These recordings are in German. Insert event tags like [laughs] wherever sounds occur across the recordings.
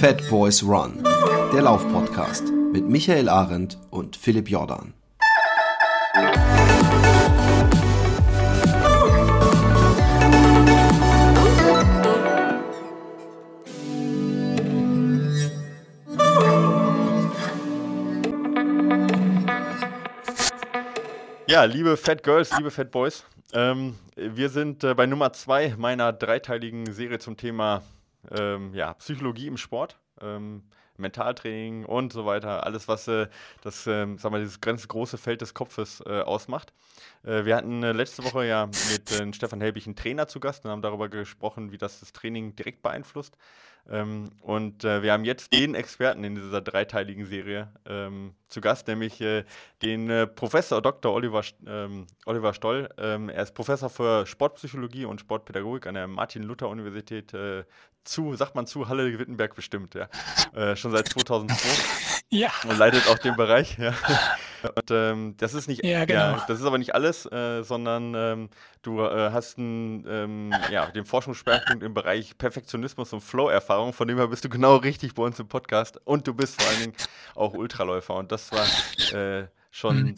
Fat Boys Run, der Laufpodcast mit Michael Arendt und Philipp Jordan. Ja, liebe Fat Girls, liebe Fat Boys, ähm, wir sind äh, bei Nummer zwei meiner dreiteiligen Serie zum Thema ähm, ja, Psychologie im Sport. Ähm, Mentaltraining und so weiter, alles, was äh, das, äh, sagen wir, dieses ganz große Feld des Kopfes äh, ausmacht. Äh, wir hatten äh, letzte Woche ja mit äh, Stefan Helbig einen Trainer zu Gast und haben darüber gesprochen, wie das das Training direkt beeinflusst. Ähm, und äh, wir haben jetzt den Experten in dieser dreiteiligen Serie ähm, zu Gast, nämlich äh, den äh, Professor Dr. Oliver, ähm, Oliver Stoll. Ähm, er ist Professor für Sportpsychologie und Sportpädagogik an der Martin-Luther-Universität zu, sagt man zu, Halle Wittenberg bestimmt, ja. Äh, schon seit 2002. [laughs] ja. Und leitet auch den Bereich, ja. Und ähm, das ist nicht, ja, genau. ja, das ist aber nicht alles, äh, sondern ähm, du äh, hast einen, ähm, ja, den Forschungsschwerpunkt im Bereich Perfektionismus und Flow-Erfahrung, von dem her bist du genau richtig bei uns im Podcast und du bist vor allen Dingen auch Ultraläufer und das war äh, schon mhm.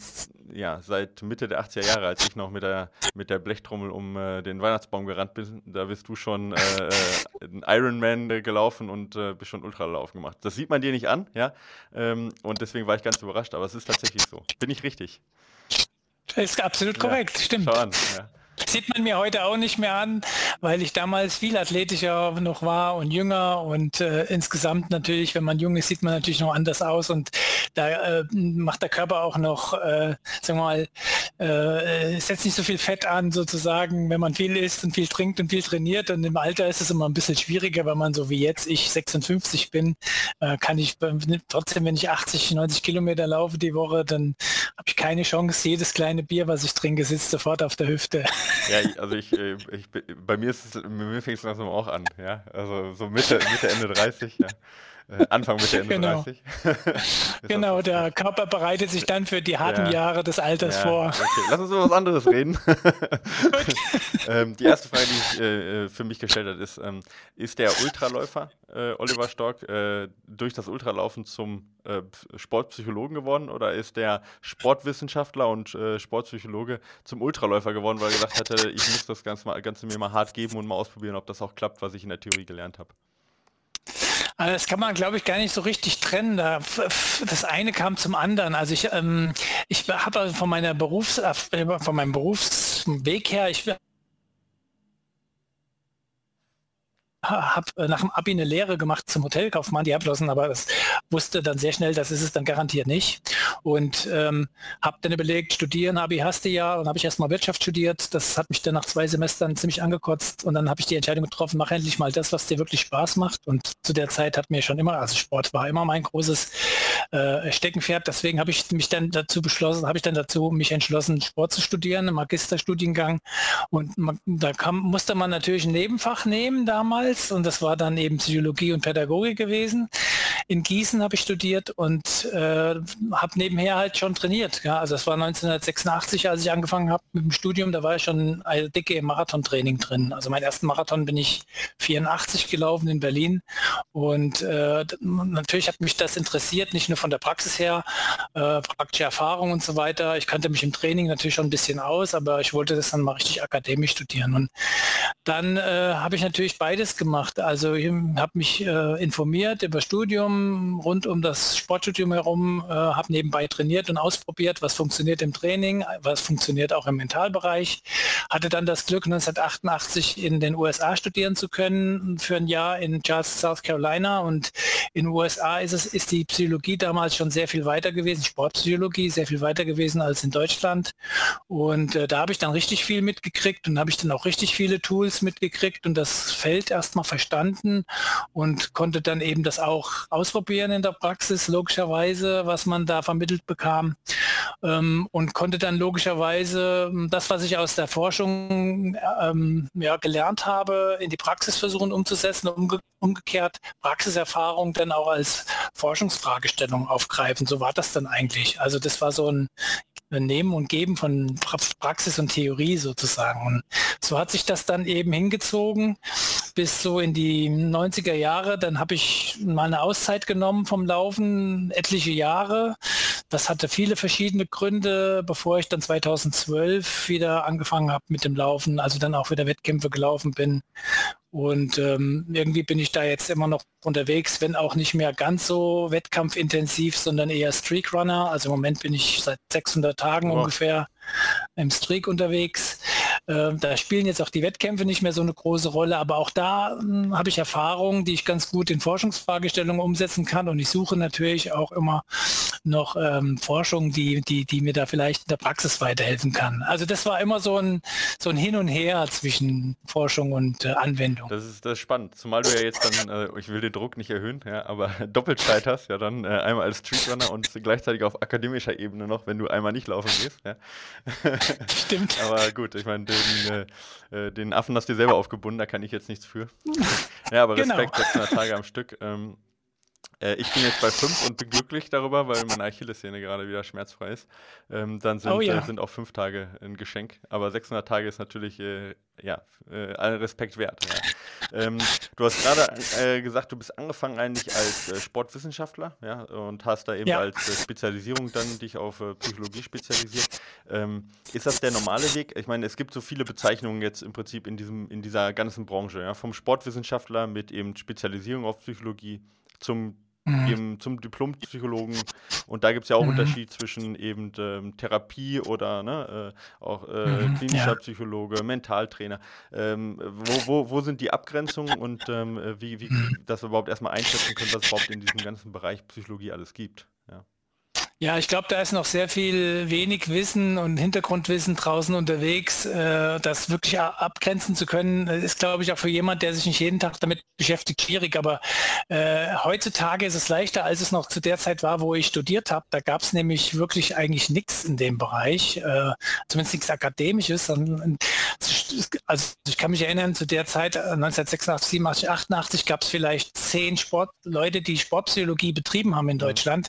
ja, seit Mitte der 80er Jahre, als ich noch mit der, mit der Blechtrommel um äh, den Weihnachtsbaum gerannt bin, da bist du schon äh, äh, ein Ironman gelaufen und äh, bist schon Ultralauf gemacht. Das sieht man dir nicht an, ja. Ähm, und deswegen war ich ganz überrascht, aber es ist tatsächlich so. Bin ich richtig? Das ist absolut korrekt, ja, stimmt. Schau an, ja. Sieht man mir heute auch nicht mehr an, weil ich damals viel athletischer noch war und jünger. Und äh, insgesamt natürlich, wenn man jung ist, sieht man natürlich noch anders aus. Und da äh, macht der Körper auch noch, äh, sagen wir mal, äh, setzt nicht so viel Fett an sozusagen, wenn man viel isst und viel trinkt und viel trainiert. Und im Alter ist es immer ein bisschen schwieriger, wenn man so wie jetzt, ich 56 bin, äh, kann ich trotzdem, wenn ich 80, 90 Kilometer laufe die Woche, dann keine Chance. Jedes kleine Bier, was ich trinke, sitzt sofort auf der Hüfte. [laughs] Ja, also ich, äh, ich, bei mir ist es, mir fängt es langsam auch an, ja. Also so Mitte, Mitte, Ende 30, ja. Äh, Anfang Mitte Ende genau. 30. [laughs] genau, der Körper bereitet sich dann für die harten ja. Jahre des Alters ja, vor. Okay. Lass uns über was anderes reden. [laughs] [laughs] ähm, die erste Frage, die ich äh, für mich gestellt habe, ist, ähm, ist der Ultraläufer äh, Oliver Stock äh, durch das Ultralaufen zum äh, Sportpsychologen geworden oder ist der Sportwissenschaftler und äh, Sportpsychologe zum Ultraläufer geworden, weil er gesagt hatte, ich muss das Ganze, mal, Ganze mir mal hart geben und mal ausprobieren, ob das auch klappt, was ich in der Theorie gelernt habe? Also das kann man, glaube ich, gar nicht so richtig trennen. Das eine kam zum anderen. Also ich, ähm, ich habe also von meiner Berufs, äh, von meinem Berufsweg her, ich habe äh, nach dem Abi eine Lehre gemacht zum Hotelkaufmann, die abschlossen, aber das wusste dann sehr schnell, das ist es dann garantiert nicht. Und ähm, habe dann überlegt, studieren, Abi hast du ja, und habe ich erstmal Wirtschaft studiert. Das hat mich dann nach zwei Semestern ziemlich angekotzt und dann habe ich die Entscheidung getroffen, mach endlich mal das, was dir wirklich Spaß macht. Und zu der Zeit hat mir schon immer, also Sport war immer mein großes äh, Steckenpferd. Deswegen habe ich mich dann dazu beschlossen, habe ich dann dazu mich entschlossen, Sport zu studieren, einen Magisterstudiengang. Und man, da kam, musste man natürlich ein Nebenfach nehmen damals damals und das war dann eben Psychologie und Pädagogik gewesen. In Gießen habe ich studiert und äh, habe nebenher halt schon trainiert. Ja. Also das war 1986, als ich angefangen habe mit dem Studium, da war ich schon eine dicke Marathontraining drin. Also meinen ersten Marathon bin ich 84 gelaufen in Berlin und äh, natürlich hat mich das interessiert, nicht nur von der Praxis her, äh, praktische Erfahrung und so weiter. Ich kannte mich im Training natürlich schon ein bisschen aus, aber ich wollte das dann mal richtig akademisch studieren. Und dann äh, habe ich natürlich beides gemacht. Also ich habe mich äh, informiert über Studium rund um das Sportstudium herum, äh, habe nebenbei trainiert und ausprobiert, was funktioniert im Training, was funktioniert auch im Mentalbereich. Hatte dann das Glück, 1988 in den USA studieren zu können für ein Jahr in Charles, South Carolina. Und in den USA ist es ist die Psychologie damals schon sehr viel weiter gewesen, Sportpsychologie sehr viel weiter gewesen als in Deutschland. Und äh, da habe ich dann richtig viel mitgekriegt und habe ich dann auch richtig viele Tools mitgekriegt und das Feld erstmal verstanden und konnte dann eben das auch ausprobieren in der Praxis, logischerweise, was man da vermittelt bekam ähm, und konnte dann logischerweise ähm, das, was ich aus der Forschung ähm, ja, gelernt habe, in die Praxis versuchen umzusetzen, umge umgekehrt Praxiserfahrung dann auch als Forschungsfragestellung aufgreifen. So war das dann eigentlich. Also das war so ein Nehmen und Geben von Praxis und Theorie sozusagen. Und so hat sich das dann eben hingezogen. Bis so in die 90er Jahre. Dann habe ich mal eine Auszeit genommen vom Laufen, etliche Jahre. Das hatte viele verschiedene Gründe, bevor ich dann 2012 wieder angefangen habe mit dem Laufen, also dann auch wieder Wettkämpfe gelaufen bin. Und ähm, irgendwie bin ich da jetzt immer noch unterwegs, wenn auch nicht mehr ganz so wettkampfintensiv, sondern eher Streakrunner. Also im Moment bin ich seit 600 Tagen wow. ungefähr im Streak unterwegs. Äh, da spielen jetzt auch die Wettkämpfe nicht mehr so eine große Rolle, aber auch da hm, habe ich Erfahrungen, die ich ganz gut in Forschungsfragestellungen umsetzen kann und ich suche natürlich auch immer noch ähm, Forschung, die, die, die mir da vielleicht in der Praxis weiterhelfen kann. Also das war immer so ein, so ein Hin und Her zwischen Forschung und äh, Anwendung. Das ist, das ist spannend, zumal du ja jetzt dann, äh, ich will den Druck nicht erhöhen, ja, aber [laughs] Doppelzeit hast, ja dann äh, einmal als Streetrunner und gleichzeitig auf akademischer Ebene noch, wenn du einmal nicht laufen gehst. Ja. [laughs] Stimmt. aber gut, ich meine, den, äh, äh, den Affen hast du dir selber aufgebunden, da kann ich jetzt nichts für. [laughs] ja, aber genau. Respekt, genau. 600 Tage am Stück. Ähm, äh, ich bin jetzt bei 5 und bin glücklich darüber, weil meine Achillessehne gerade wieder schmerzfrei ist. Ähm, dann sind, oh, ja. äh, sind auch 5 Tage ein Geschenk. Aber 600 Tage ist natürlich äh, ja, äh, allen Respekt wert. Ja. Ähm, du hast gerade äh, gesagt, du bist angefangen eigentlich als äh, Sportwissenschaftler ja, und hast da eben ja. als Spezialisierung dann dich auf Psychologie spezialisiert. Ähm, ist das der normale Weg? Ich meine, es gibt so viele Bezeichnungen jetzt im Prinzip in, diesem, in dieser ganzen Branche. Ja? Vom Sportwissenschaftler mit eben Spezialisierung auf Psychologie zum Mhm. Eben zum Diplompsychologen. Und da gibt es ja auch mhm. Unterschied zwischen eben ähm, Therapie oder ne, äh, auch äh, mhm. klinischer ja. Psychologe, Mentaltrainer. Ähm, wo, wo, wo sind die Abgrenzungen und ähm, wie, wie, mhm. dass wir überhaupt erstmal einschätzen können, was es überhaupt in diesem ganzen Bereich Psychologie alles gibt? Ja. Ja, ich glaube, da ist noch sehr viel wenig Wissen und Hintergrundwissen draußen unterwegs. Äh, das wirklich abgrenzen zu können, ist, glaube ich, auch für jemand, der sich nicht jeden Tag damit beschäftigt, schwierig. Aber äh, heutzutage ist es leichter, als es noch zu der Zeit war, wo ich studiert habe. Da gab es nämlich wirklich eigentlich nichts in dem Bereich, äh, zumindest nichts Akademisches. Also ich kann mich erinnern, zu der Zeit, 1986, 87, 88, gab es vielleicht zehn Sportleute, die Sportpsychologie betrieben haben in Deutschland.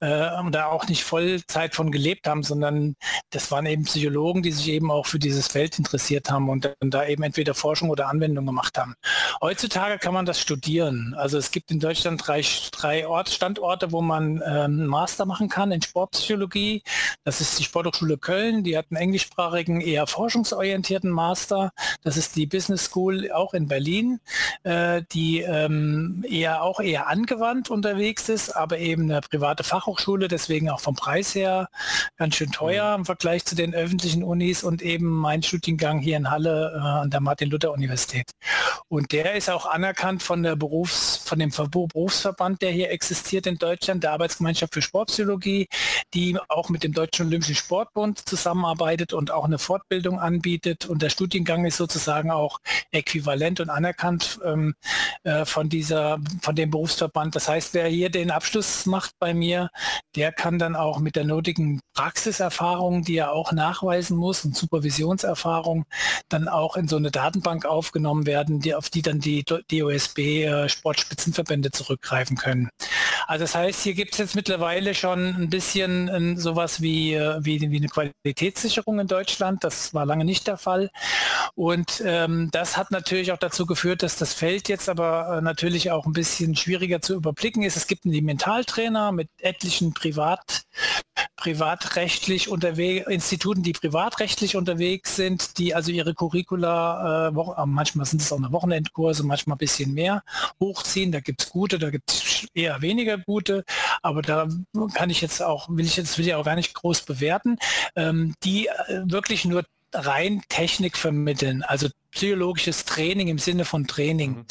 Äh, und da auch nicht Vollzeit von gelebt haben, sondern das waren eben Psychologen, die sich eben auch für dieses Feld interessiert haben und dann da eben entweder Forschung oder Anwendung gemacht haben. Heutzutage kann man das studieren. Also es gibt in Deutschland drei, drei Ort, Standorte, wo man ähm, Master machen kann in Sportpsychologie. Das ist die Sporthochschule Köln, die hat einen englischsprachigen, eher forschungsorientierten Master. Das ist die Business School auch in Berlin, äh, die ähm, eher auch eher angewandt unterwegs ist, aber eben eine private Fachhochschule, deswegen deswegen auch vom Preis her ganz schön teuer mhm. im Vergleich zu den öffentlichen Unis und eben mein Studiengang hier in Halle äh, an der Martin-Luther-Universität. Und der ist auch anerkannt von der Berufs, von dem Berufsverband, der hier existiert in Deutschland, der Arbeitsgemeinschaft für Sportpsychologie, die auch mit dem Deutschen Olympischen Sportbund zusammenarbeitet und auch eine Fortbildung anbietet. Und der Studiengang ist sozusagen auch äquivalent und anerkannt ähm, äh, von dieser, von dem Berufsverband. Das heißt, wer hier den Abschluss macht bei mir, der kann dann auch mit der nötigen Praxiserfahrung, die er auch nachweisen muss und Supervisionserfahrung, dann auch in so eine Datenbank aufgenommen werden, die, auf die dann die DOSB äh, Sportspitzenverbände zurückgreifen können. Also das heißt, hier gibt es jetzt mittlerweile schon ein bisschen äh, sowas wie, äh, wie, wie eine Qualitätssicherung in Deutschland. Das war lange nicht der Fall. Und ähm, das hat natürlich auch dazu geführt, dass das Feld jetzt aber äh, natürlich auch ein bisschen schwieriger zu überblicken ist. Es gibt einen Mentaltrainer mit etlichen privat, privatrechtlich unterwegs, Instituten, die privatrechtlich unterwegs sind, die also ihre Curricula, äh, äh manchmal sind es auch eine Wochenendkurse, manchmal ein bisschen mehr hochziehen. Da gibt es gute, da gibt es eher weniger gute, aber da kann ich jetzt auch, will ich jetzt will ich auch gar nicht groß bewerten, ähm, die äh, wirklich nur rein Technik vermitteln, also psychologisches Training im Sinne von Training. Mhm.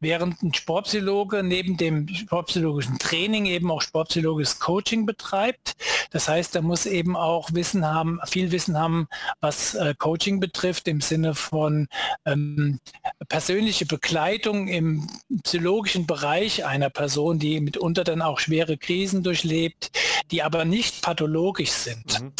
Während ein Sportpsychologe neben dem sportpsychologischen Training eben auch sportpsychologisches Coaching betreibt. Das heißt, er muss eben auch Wissen haben, viel Wissen haben, was äh, Coaching betrifft, im Sinne von ähm, persönliche Begleitung im psychologischen Bereich einer Person, die mitunter dann auch schwere Krisen durchlebt, die aber nicht pathologisch sind. Mhm.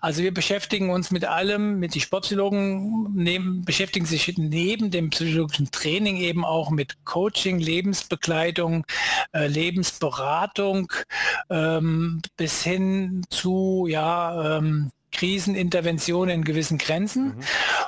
Also wir beschäftigen uns mit allem, mit die Sportpsychologen nehmen, beschäftigen sich neben dem psychologischen Training eben auch mit Coaching, Lebensbegleitung, äh, Lebensberatung ähm, bis hin zu ja ähm, Krisenintervention in gewissen Grenzen. Mhm.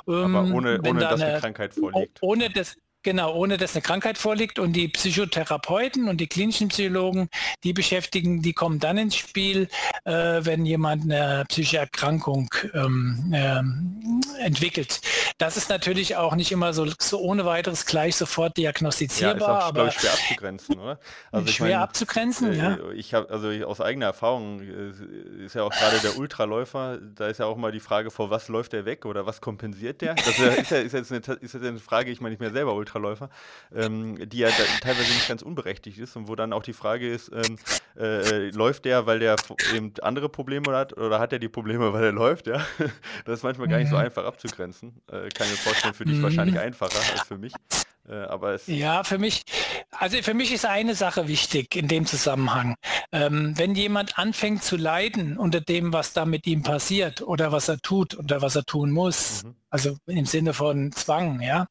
Aber ähm, ohne, ohne dass eine, die Krankheit vorliegt. Ohne das, Genau, ohne dass eine Krankheit vorliegt. Und die Psychotherapeuten und die klinischen Psychologen, die beschäftigen, die kommen dann ins Spiel, äh, wenn jemand eine psychische Erkrankung ähm, ähm, entwickelt. Das ist natürlich auch nicht immer so, so ohne weiteres gleich sofort diagnostizierbar. Ja, ist auch, aber ich, schwer abzugrenzen, oder? Also schwer mein, abzugrenzen, äh, ja. Ich habe, also ich, aus eigener Erfahrung äh, ist ja auch gerade der Ultraläufer, da ist ja auch mal die Frage, vor was läuft der weg oder was kompensiert der? Das ist, ja, ist, ja, ist, jetzt, eine, ist jetzt eine Frage, ich meine, ich ja selber Ultraläufer. Ultraläufer, ähm, die ja teilweise nicht ganz unberechtigt ist und wo dann auch die Frage ist, ähm, äh, läuft der, weil der eben andere Probleme hat oder hat er die Probleme, weil er läuft, ja? [laughs] Das ist manchmal gar nicht so mhm. einfach abzugrenzen. Äh, kann ich mir vorstellen, für dich mhm. wahrscheinlich einfacher als für mich. Äh, aber es ja, für mich, also für mich ist eine Sache wichtig in dem Zusammenhang. Ähm, wenn jemand anfängt zu leiden unter dem, was da mit ihm passiert oder was er tut oder was er tun muss, mhm. also im Sinne von Zwang, ja,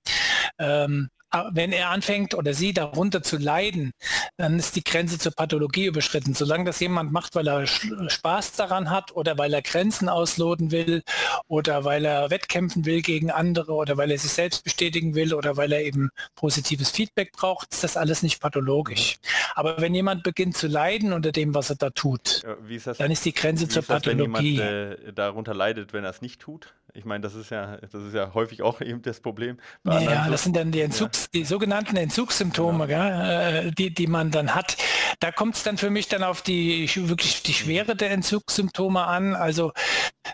ähm, wenn er anfängt oder sie darunter zu leiden, dann ist die Grenze zur Pathologie überschritten. Solange das jemand macht, weil er Spaß daran hat oder weil er Grenzen ausloten will oder weil er wettkämpfen will gegen andere oder weil er sich selbst bestätigen will oder weil er eben positives Feedback braucht, ist das alles nicht pathologisch. Mhm. Aber wenn jemand beginnt zu leiden unter dem, was er da tut, ist das, dann ist die Grenze zur das, Pathologie. Wenn jemand äh, darunter leidet, wenn er es nicht tut? Ich meine, das ist ja, das ist ja häufig auch eben das Problem. ja, das sind dann die, Entzugs, ja. die sogenannten Entzugssymptome, genau. äh, die, die man dann hat. Da kommt es dann für mich dann auf die wirklich die Schwere der Entzugssymptome an. Also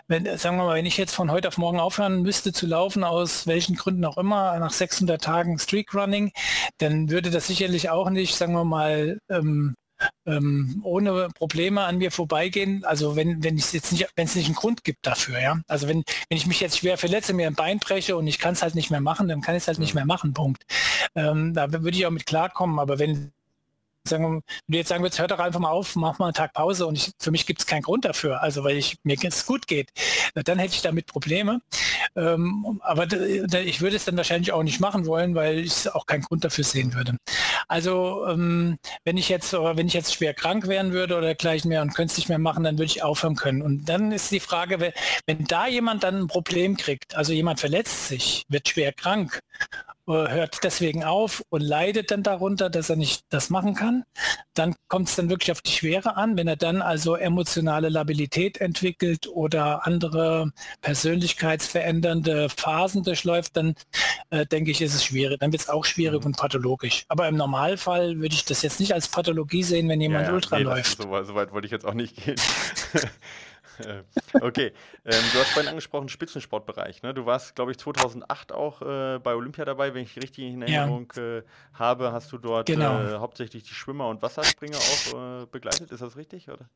wenn, sagen wir mal, wenn ich jetzt von heute auf morgen aufhören müsste zu laufen, aus welchen Gründen auch immer, nach 600 Tagen Streak Running, dann würde das sicherlich auch nicht, sagen wir mal, ähm, ähm, ohne Probleme an mir vorbeigehen. Also wenn, wenn es jetzt nicht, wenn es nicht einen Grund gibt dafür, ja. Also wenn, wenn ich mich jetzt schwer verletze, mir ein Bein breche und ich kann es halt nicht mehr machen, dann kann ich es halt nicht mehr machen, Punkt. Ähm, da würde ich auch mit klarkommen, aber wenn sagen, wenn du jetzt sagen würdest, hör doch einfach mal auf, mach mal einen Tag Pause und ich, für mich gibt es keinen Grund dafür, also weil ich, mir es gut geht, dann hätte ich damit Probleme. Ähm, aber ich würde es dann wahrscheinlich auch nicht machen wollen, weil ich auch keinen Grund dafür sehen würde. Also ähm, wenn ich jetzt wenn ich jetzt schwer krank werden würde oder gleich mehr und könnte es nicht mehr machen, dann würde ich aufhören können. Und dann ist die Frage, wenn da jemand dann ein Problem kriegt, also jemand verletzt sich, wird schwer krank hört deswegen auf und leidet dann darunter, dass er nicht das machen kann. Dann kommt es dann wirklich auf die Schwere an. Wenn er dann also emotionale Labilität entwickelt oder andere persönlichkeitsverändernde Phasen durchläuft, dann äh, denke ich, ist es schwierig. Dann wird es auch schwierig mhm. und pathologisch. Aber im Normalfall würde ich das jetzt nicht als Pathologie sehen, wenn jemand ja, ja, Ultra nee, läuft. So, so weit wollte ich jetzt auch nicht gehen. [laughs] Äh, okay, ähm, du hast vorhin angesprochen, Spitzensportbereich. Ne? Du warst, glaube ich, 2008 auch äh, bei Olympia dabei, wenn ich richtig in Erinnerung ja. äh, habe. Hast du dort genau. äh, hauptsächlich die Schwimmer und Wasserspringer auch äh, begleitet? Ist das richtig? Oder?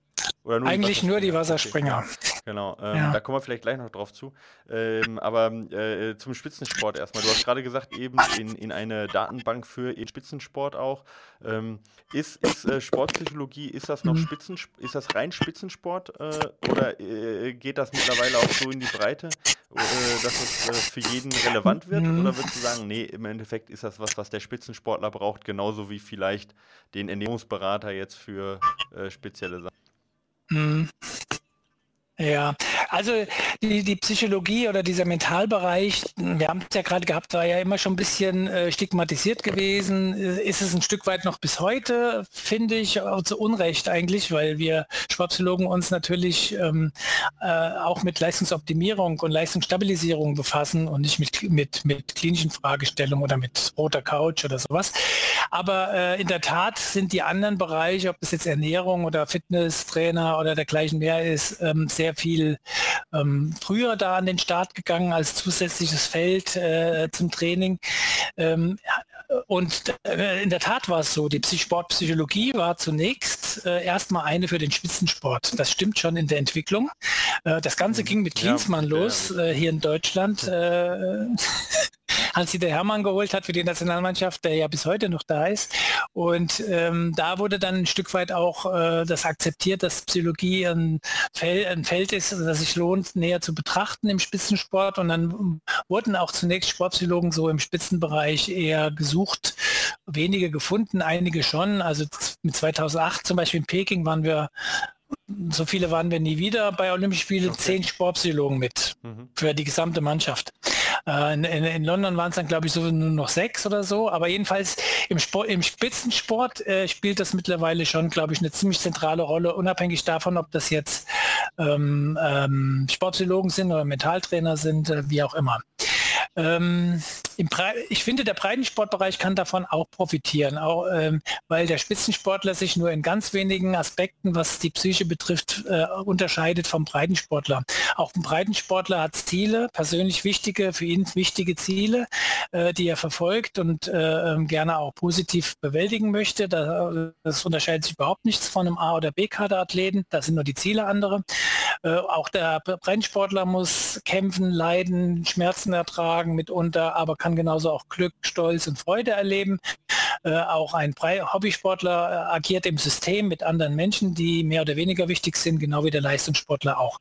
Oder nur Eigentlich die nur die Wasserspringer. Okay. Genau, ähm, ja. da kommen wir vielleicht gleich noch drauf zu. Ähm, aber äh, zum Spitzensport erstmal. Du hast gerade gesagt, eben in, in eine Datenbank für den Spitzensport auch. Ähm, ist ist äh, Sportpsychologie, ist das noch mhm. Spitzensport, ist das rein Spitzensport äh, oder äh, geht das mittlerweile auch so in die Breite, äh, dass es äh, für jeden relevant wird? Mhm. Oder würdest du sagen, nee, im Endeffekt ist das was, was der Spitzensportler braucht, genauso wie vielleicht den Ernährungsberater jetzt für spezielle Sachen? Mhm. Ja, also die, die Psychologie oder dieser Mentalbereich, wir haben es ja gerade gehabt, war ja immer schon ein bisschen äh, stigmatisiert gewesen. Äh, ist es ein Stück weit noch bis heute, finde ich, zu Unrecht eigentlich, weil wir Sportpsychologen uns natürlich ähm, äh, auch mit Leistungsoptimierung und Leistungsstabilisierung befassen und nicht mit, mit, mit klinischen Fragestellungen oder mit roter Couch oder sowas. Aber äh, in der Tat sind die anderen Bereiche, ob es jetzt Ernährung oder Fitnesstrainer oder dergleichen mehr ist, ähm, sehr viel ähm, früher da an den Start gegangen als zusätzliches Feld äh, zum Training. Ähm, und äh, in der Tat war es so, die Sportpsychologie war zunächst äh, erstmal eine für den Spitzensport. Das stimmt schon in der Entwicklung. Äh, das Ganze mhm. ging mit Klinsmann ja, los äh, hier in Deutschland. Hans-Dieter Hermann geholt hat für die Nationalmannschaft, der ja bis heute noch da ist. Und ähm, da wurde dann ein Stück weit auch äh, das akzeptiert, dass Psychologie ein, Fel ein Feld ist, das sich lohnt, näher zu betrachten im Spitzensport. Und dann wurden auch zunächst Sportpsychologen so im Spitzenbereich eher gesucht, wenige gefunden, einige schon. Also mit 2008 zum Beispiel in Peking waren wir so viele waren wir nie wieder bei Olympischen Spielen, okay. zehn Sportpsychologen mit mhm. für die gesamte Mannschaft. Äh, in, in, in, London waren es dann, glaube ich, so nur noch sechs oder so. Aber jedenfalls im, Sport, im Spitzensport äh, spielt das mittlerweile schon, glaube ich, eine ziemlich zentrale Rolle, unabhängig davon, ob das jetzt ähm, ähm, Sportpsychologen sind oder Mentaltrainer sind, äh, wie auch immer. Ähm, ich finde, der Breitensportbereich kann davon auch profitieren, auch, ähm, weil der Spitzensportler sich nur in ganz wenigen Aspekten, was die Psyche betrifft, äh, unterscheidet vom Breitensportler. Auch ein Breitensportler hat Ziele, persönlich wichtige, für ihn wichtige Ziele, äh, die er verfolgt und äh, ähm, gerne auch positiv bewältigen möchte. Da, das unterscheidet sich überhaupt nichts von einem A- oder B-Kader-Athleten. Da sind nur die Ziele andere. Äh, auch der Breitensportler muss kämpfen, leiden, Schmerzen ertragen mitunter, aber kann genauso auch Glück, Stolz und Freude erleben. Äh, auch ein Hobbysportler äh, agiert im System mit anderen Menschen, die mehr oder weniger wichtig sind, genau wie der Leistungssportler auch.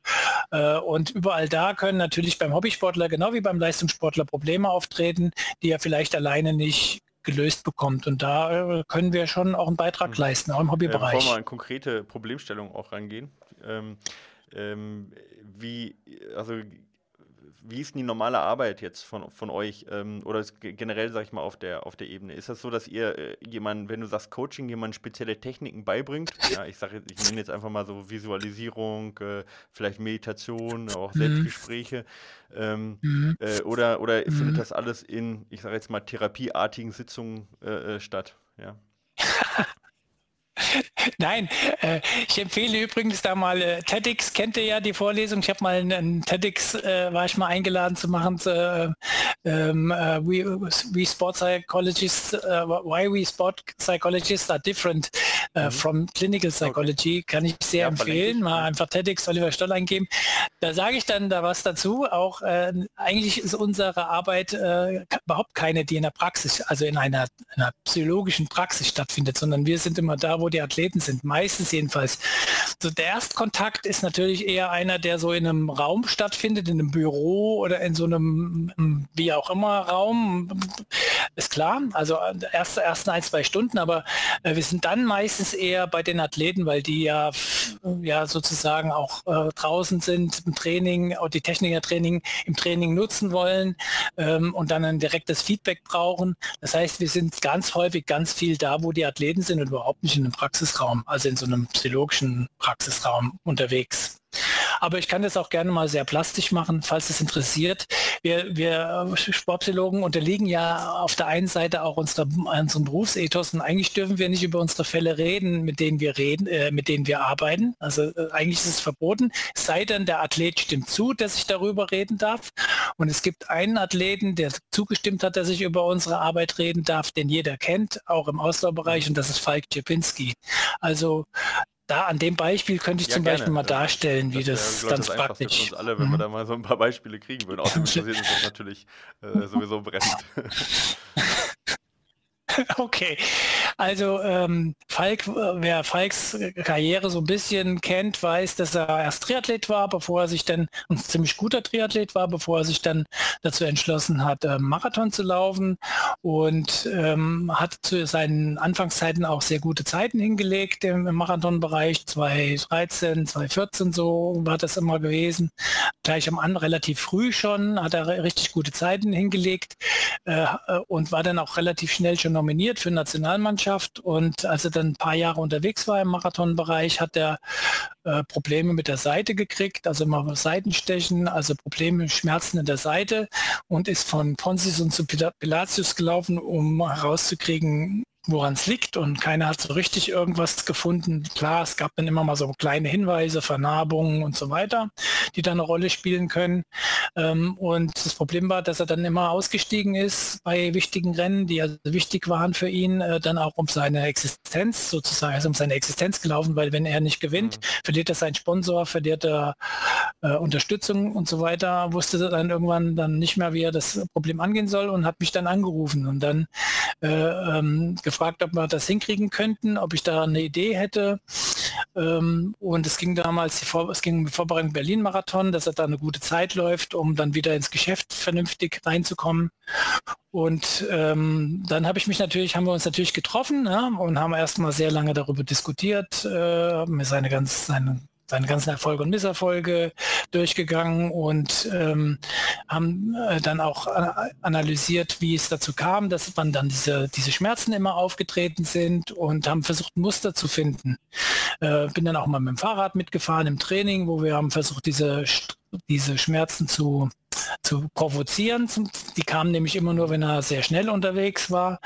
Äh, und überall da können natürlich beim Hobbysportler genau wie beim Leistungssportler Probleme auftreten, die er vielleicht alleine nicht gelöst bekommt. Und da äh, können wir schon auch einen Beitrag mhm. leisten, auch im Hobbybereich. Ja, bevor wir an konkrete Problemstellungen auch rangehen, ähm, ähm, wie, also wie ist denn die normale Arbeit jetzt von, von euch ähm, oder generell, sag ich mal, auf der, auf der Ebene? Ist das so, dass ihr äh, jemand, wenn du sagst Coaching, jemand spezielle Techniken beibringt? Ja, ich sage, ich nenne jetzt einfach mal so Visualisierung, äh, vielleicht Meditation, auch mhm. Selbstgespräche. Ähm, mhm. äh, oder oder mhm. findet das alles in, ich sage jetzt mal, therapieartigen Sitzungen äh, äh, statt? Ja. [laughs] Nein, äh, ich empfehle übrigens da mal äh, TEDx, kennt ihr ja die Vorlesung. Ich habe mal einen TEDx, äh, war ich mal eingeladen zu machen, zu, äh, ähm, uh, we, we sport psychologists, uh, why we sport psychologists are different mhm. from clinical psychology, okay. kann ich sehr ja, empfehlen. Mal einfach TEDx Oliver Stoll eingeben. Da sage ich dann da was dazu. Auch eigentlich ist unsere Arbeit überhaupt keine, die in der Praxis, also in einer, einer psychologischen Praxis stattfindet, sondern wir sind immer da, wo die Athleten sind, meistens jedenfalls. So der Erstkontakt ist natürlich eher einer, der so in einem Raum stattfindet, in einem Büro oder in so einem, wie auch immer, Raum. Ist klar, also erste, ersten ein, zwei Stunden, aber äh, wir sind dann meistens eher bei den Athleten, weil die ja, ja sozusagen auch äh, draußen sind im Training, auch die Technikertraining im Training nutzen wollen ähm, und dann ein direktes Feedback brauchen. Das heißt, wir sind ganz häufig ganz viel da, wo die Athleten sind und überhaupt nicht in einem Praxisraum, also in so einem psychologischen Praxisraum unterwegs. Aber ich kann das auch gerne mal sehr plastisch machen, falls es interessiert. Wir, wir Sportpsychologen unterliegen ja auf der einen Seite auch unserer, unserem Berufsethos und eigentlich dürfen wir nicht über unsere Fälle reden, mit denen wir reden, äh, mit denen wir arbeiten. Also äh, eigentlich ist es verboten, sei denn der Athlet stimmt zu, dass ich darüber reden darf. Und es gibt einen Athleten, der zugestimmt hat, dass ich über unsere Arbeit reden darf, den jeder kennt, auch im Ausdauerbereich, und das ist Falk Czepinski. Also da an dem Beispiel könnte ich ja, zum gerne. Beispiel mal darstellen, wie das, das ganz das praktisch. Für uns alle, wenn mhm. wir da mal so ein paar Beispiele kriegen würden. Außerdem [laughs] interessiert uns das natürlich äh, sowieso brennend. [laughs] [laughs] Okay, also ähm, Falk, wer Falks Karriere so ein bisschen kennt, weiß, dass er erst Triathlet war, bevor er sich dann, ein ziemlich guter Triathlet war, bevor er sich dann dazu entschlossen hat, äh, Marathon zu laufen und ähm, hat zu seinen Anfangszeiten auch sehr gute Zeiten hingelegt im, im Marathonbereich, 2013, 2014 so war das immer gewesen. Gleich am Anfang relativ früh schon hat er richtig gute Zeiten hingelegt äh, äh und war dann auch relativ schnell schon nominiert für Nationalmannschaft. Und als er dann ein paar Jahre unterwegs war im Marathonbereich, hat er äh, Probleme mit der Seite gekriegt, also immer Seitenstechen, also Probleme, Schmerzen in der Seite und ist von Ponsis und zu Pilatius gelaufen, um herauszukriegen, woran es liegt und keiner hat so richtig irgendwas gefunden. Klar, es gab dann immer mal so kleine Hinweise, Vernarbungen und so weiter, die da eine Rolle spielen können. Ähm, und das Problem war, dass er dann immer ausgestiegen ist bei wichtigen Rennen, die also wichtig waren für ihn, äh, dann auch um seine Existenz sozusagen, also um seine Existenz gelaufen, weil wenn er nicht gewinnt, mhm. verliert er seinen Sponsor, verliert er äh, Unterstützung und so weiter, wusste er dann irgendwann dann nicht mehr, wie er das Problem angehen soll und hat mich dann angerufen und dann äh, ähm, gefragt, ob wir das hinkriegen könnten, ob ich da eine Idee hätte. Ähm, und es ging damals, Vor es ging mit Vorbereitung Berlin-Marathon, dass er da eine gute Zeit läuft, um dann wieder ins Geschäft vernünftig reinzukommen. Und ähm, dann habe ich mich natürlich, haben wir uns natürlich getroffen ja, und haben erstmal sehr lange darüber diskutiert, äh, mir seine ganz, seine seine ganzen Erfolge und Misserfolge durchgegangen und ähm, haben äh, dann auch analysiert, wie es dazu kam, dass man dann diese, diese Schmerzen immer aufgetreten sind und haben versucht, Muster zu finden. Äh, bin dann auch mal mit dem Fahrrad mitgefahren im Training, wo wir haben versucht, diese, diese Schmerzen zu zu provozieren. Die kamen nämlich immer nur, wenn er sehr schnell unterwegs war.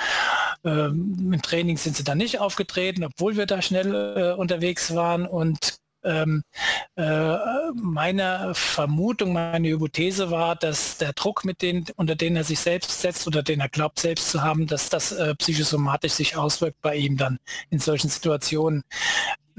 Ähm, Im Training sind sie dann nicht aufgetreten, obwohl wir da schnell äh, unterwegs waren. Und ähm, äh, meine Vermutung, meine Hypothese war, dass der Druck, mit den, unter den er sich selbst setzt oder den er glaubt selbst zu haben, dass das äh, psychosomatisch sich auswirkt bei ihm dann in solchen Situationen.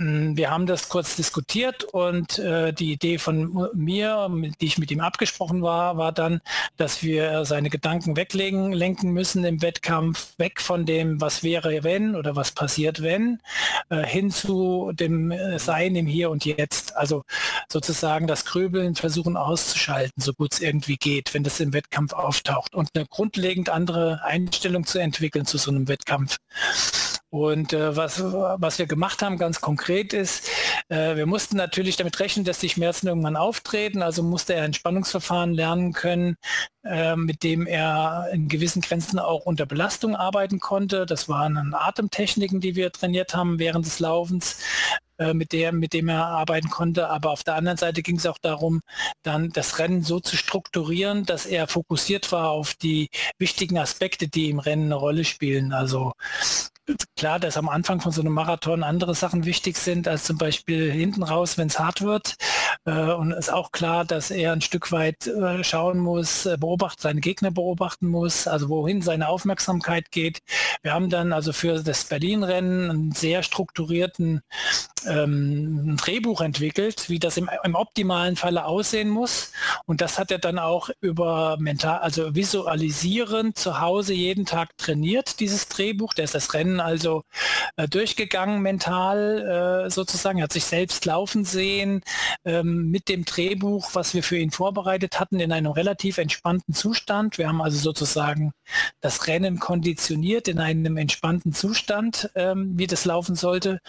Mm, wir haben das kurz diskutiert und äh, die Idee von mir, die ich mit ihm abgesprochen war, war dann, dass wir seine Gedanken weglegen, lenken müssen im Wettkampf, weg von dem, was wäre, wenn oder was passiert, wenn, äh, hin zu dem äh, Sein im Hier und Jetzt. Also sozusagen das Grübeln versuchen auszuschalten, so gut es irgendwie geht, wenn das im Wettkampf auftaucht und eine grundlegend andere Einstellung zu entwickeln zu so einem Wettkampf. Und äh, was, was wir gemacht haben ganz konkret ist, äh, wir mussten natürlich damit rechnen, dass die Schmerzen irgendwann auftreten. Also musste er ein Spannungsverfahren lernen können, äh, mit dem er in gewissen Grenzen auch unter Belastung arbeiten konnte. Das waren Atemtechniken, die wir trainiert haben während des Laufens äh, mit, der, mit dem er arbeiten konnte. Aber auf der anderen Seite ging es auch darum, dann das Rennen so zu strukturieren, dass er fokussiert war auf die wichtigen Aspekte, die im Rennen eine Rolle spielen. Also klar, dass am Anfang von so einem Marathon andere Sachen wichtig sind, als zum Beispiel hinten raus, wenn es hart wird. Äh, und ist auch klar, dass er ein Stück weit äh, schauen muss, äh, beobachten, seine Gegner beobachten muss, also wohin seine Aufmerksamkeit geht. Wir haben dann also für das Berlin-Rennen einen sehr strukturierten ähm, Drehbuch entwickelt, wie das im, im optimalen Falle aussehen muss. Und das hat er dann auch über mental, also visualisieren zu Hause jeden Tag trainiert, dieses Drehbuch. Der ist das Rennen also äh, durchgegangen mental äh, sozusagen, hat sich selbst laufen sehen ähm, mit dem Drehbuch, was wir für ihn vorbereitet hatten, in einem relativ entspannten Zustand. Wir haben also sozusagen das Rennen konditioniert in einem entspannten Zustand, ähm, wie das laufen sollte.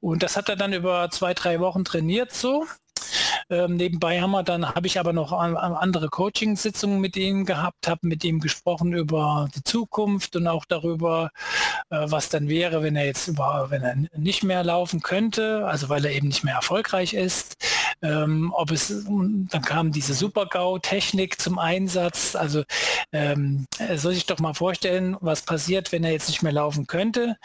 Und das hat er dann über zwei, drei Wochen trainiert so. Ähm, nebenbei haben wir dann, habe ich aber noch andere Coaching-Sitzungen mit ihm gehabt, habe mit ihm gesprochen über die Zukunft und auch darüber, äh, was dann wäre, wenn er jetzt über, wenn er nicht mehr laufen könnte, also weil er eben nicht mehr erfolgreich ist. Ähm, ob es, dann kam diese Super-GAU-Technik zum Einsatz. Also ähm, er soll sich doch mal vorstellen, was passiert, wenn er jetzt nicht mehr laufen könnte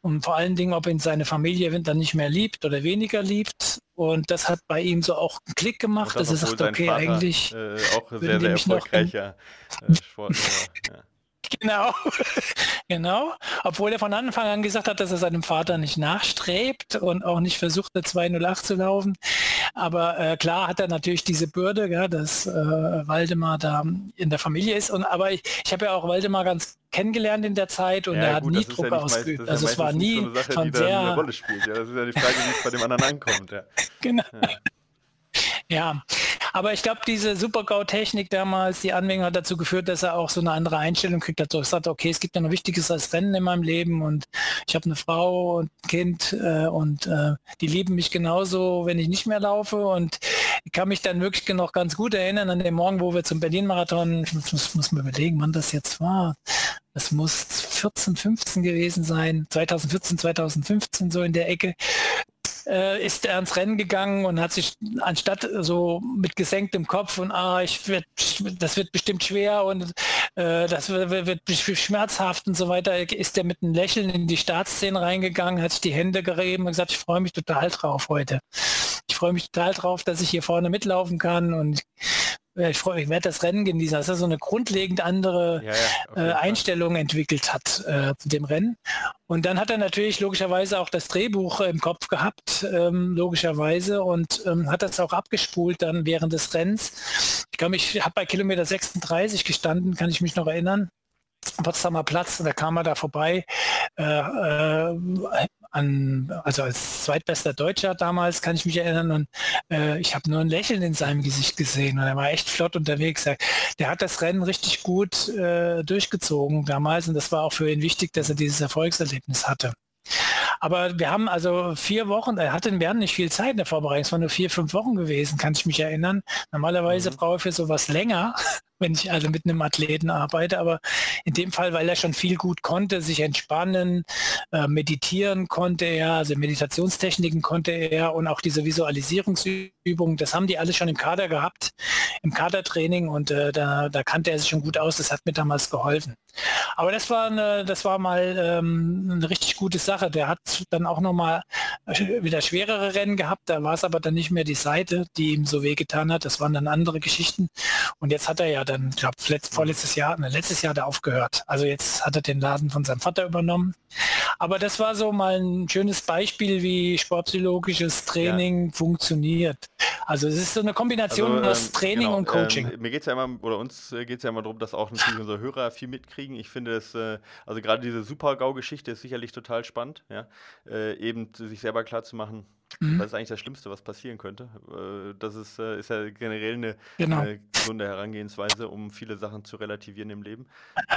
und vor allen Dingen, ob ihn seine Familie dann nicht mehr liebt oder weniger liebt. Und das hat bei ihm so auch einen Klick gemacht, dass er sagt, okay, Vater, eigentlich äh, auch sehr, sehr erfolgreicher äh, Sportler. ja. [laughs] Genau, [laughs] genau. Obwohl er von Anfang an gesagt hat, dass er seinem Vater nicht nachstrebt und auch nicht versucht, eine 208 zu laufen. Aber äh, klar hat er natürlich diese Bürde, ja, dass äh, Waldemar da in der Familie ist. Und aber ich, ich habe ja auch Waldemar ganz kennengelernt in der Zeit und ja, er hat gut, nie Druck ja ausgeübt. Also es war nie so eine Sache, die sehr, eine Rolle spielt. Ja, das ist ja die Frage, wie es bei dem anderen ankommt. Ja. Genau. Ja, aber ich glaube, diese Super-GAU-Technik damals, die Anwendung hat dazu geführt, dass er auch so eine andere Einstellung kriegt. Er sagt, okay, es gibt ja noch Wichtiges als Rennen in meinem Leben und ich habe eine Frau und ein Kind äh, und äh, die lieben mich genauso, wenn ich nicht mehr laufe und ich kann mich dann wirklich noch ganz gut erinnern an den Morgen, wo wir zum Berlin-Marathon, ich muss, muss mir überlegen, wann das jetzt war. Das muss 14, 15 gewesen sein, 2014, 2015 so in der Ecke äh, ist er ans Rennen gegangen und hat sich anstatt so mit gesenktem Kopf und ah, ich werd, das wird bestimmt schwer und äh, das wird, wird schmerzhaft und so weiter, ist er mit einem Lächeln in die Startszene reingegangen, hat sich die Hände gerieben und gesagt, ich freue mich total drauf heute. Ich freue mich total drauf, dass ich hier vorne mitlaufen kann und ich freue mich, werde das Rennen genießen, dass er so eine grundlegend andere ja, ja, äh, Einstellung entwickelt hat äh, zu dem Rennen. Und dann hat er natürlich logischerweise auch das Drehbuch im Kopf gehabt, ähm, logischerweise, und ähm, hat das auch abgespult dann während des Rennens. Ich glaube, ich habe bei Kilometer 36 gestanden, kann ich mich noch erinnern. Potsdamer Platz und da kam er da vorbei äh, äh, an, also als zweitbester Deutscher damals kann ich mich erinnern und äh, ich habe nur ein Lächeln in seinem Gesicht gesehen und er war echt flott unterwegs. Der hat das Rennen richtig gut äh, durchgezogen damals und das war auch für ihn wichtig, dass er dieses Erfolgserlebnis hatte. Aber wir haben also vier Wochen, er hatten, wir hatten nicht viel Zeit in der Vorbereitung, es waren nur vier, fünf Wochen gewesen, kann ich mich erinnern. Normalerweise mhm. brauche ich für sowas länger, wenn ich also mit einem Athleten arbeite, aber in dem Fall, weil er schon viel gut konnte, sich entspannen, äh, meditieren konnte er, also Meditationstechniken konnte er und auch diese Visualisierungsübungen, das haben die alle schon im Kader gehabt, im Kadertraining und äh, da, da kannte er sich schon gut aus, das hat mir damals geholfen. Aber das war eine, das war mal ähm, eine richtig gute Sache. Der hat dann auch noch mal wieder schwerere Rennen gehabt. Da war es aber dann nicht mehr die Seite, die ihm so wehgetan hat. Das waren dann andere Geschichten. Und jetzt hat er ja dann, ich glaube, vorletztes Jahr, ne, letztes Jahr da aufgehört. Also jetzt hat er den Laden von seinem Vater übernommen. Aber das war so mal ein schönes Beispiel, wie sportpsychologisches Training ja. funktioniert. Also es ist so eine Kombination also, aus ähm, Training genau, und Coaching. Ähm, mir geht es ja immer, oder uns äh, geht es ja immer darum, dass auch natürlich unsere Hörer viel mitkriegen. Ich finde es, äh, also gerade diese Super-GAU-Geschichte ist sicherlich total spannend, ja. Äh, eben sich selber klar zu machen, Mhm. Das ist eigentlich das Schlimmste, was passieren könnte. Äh, das ist, äh, ist ja generell eine, genau. gesunde Herangehensweise, um viele Sachen zu relativieren im Leben.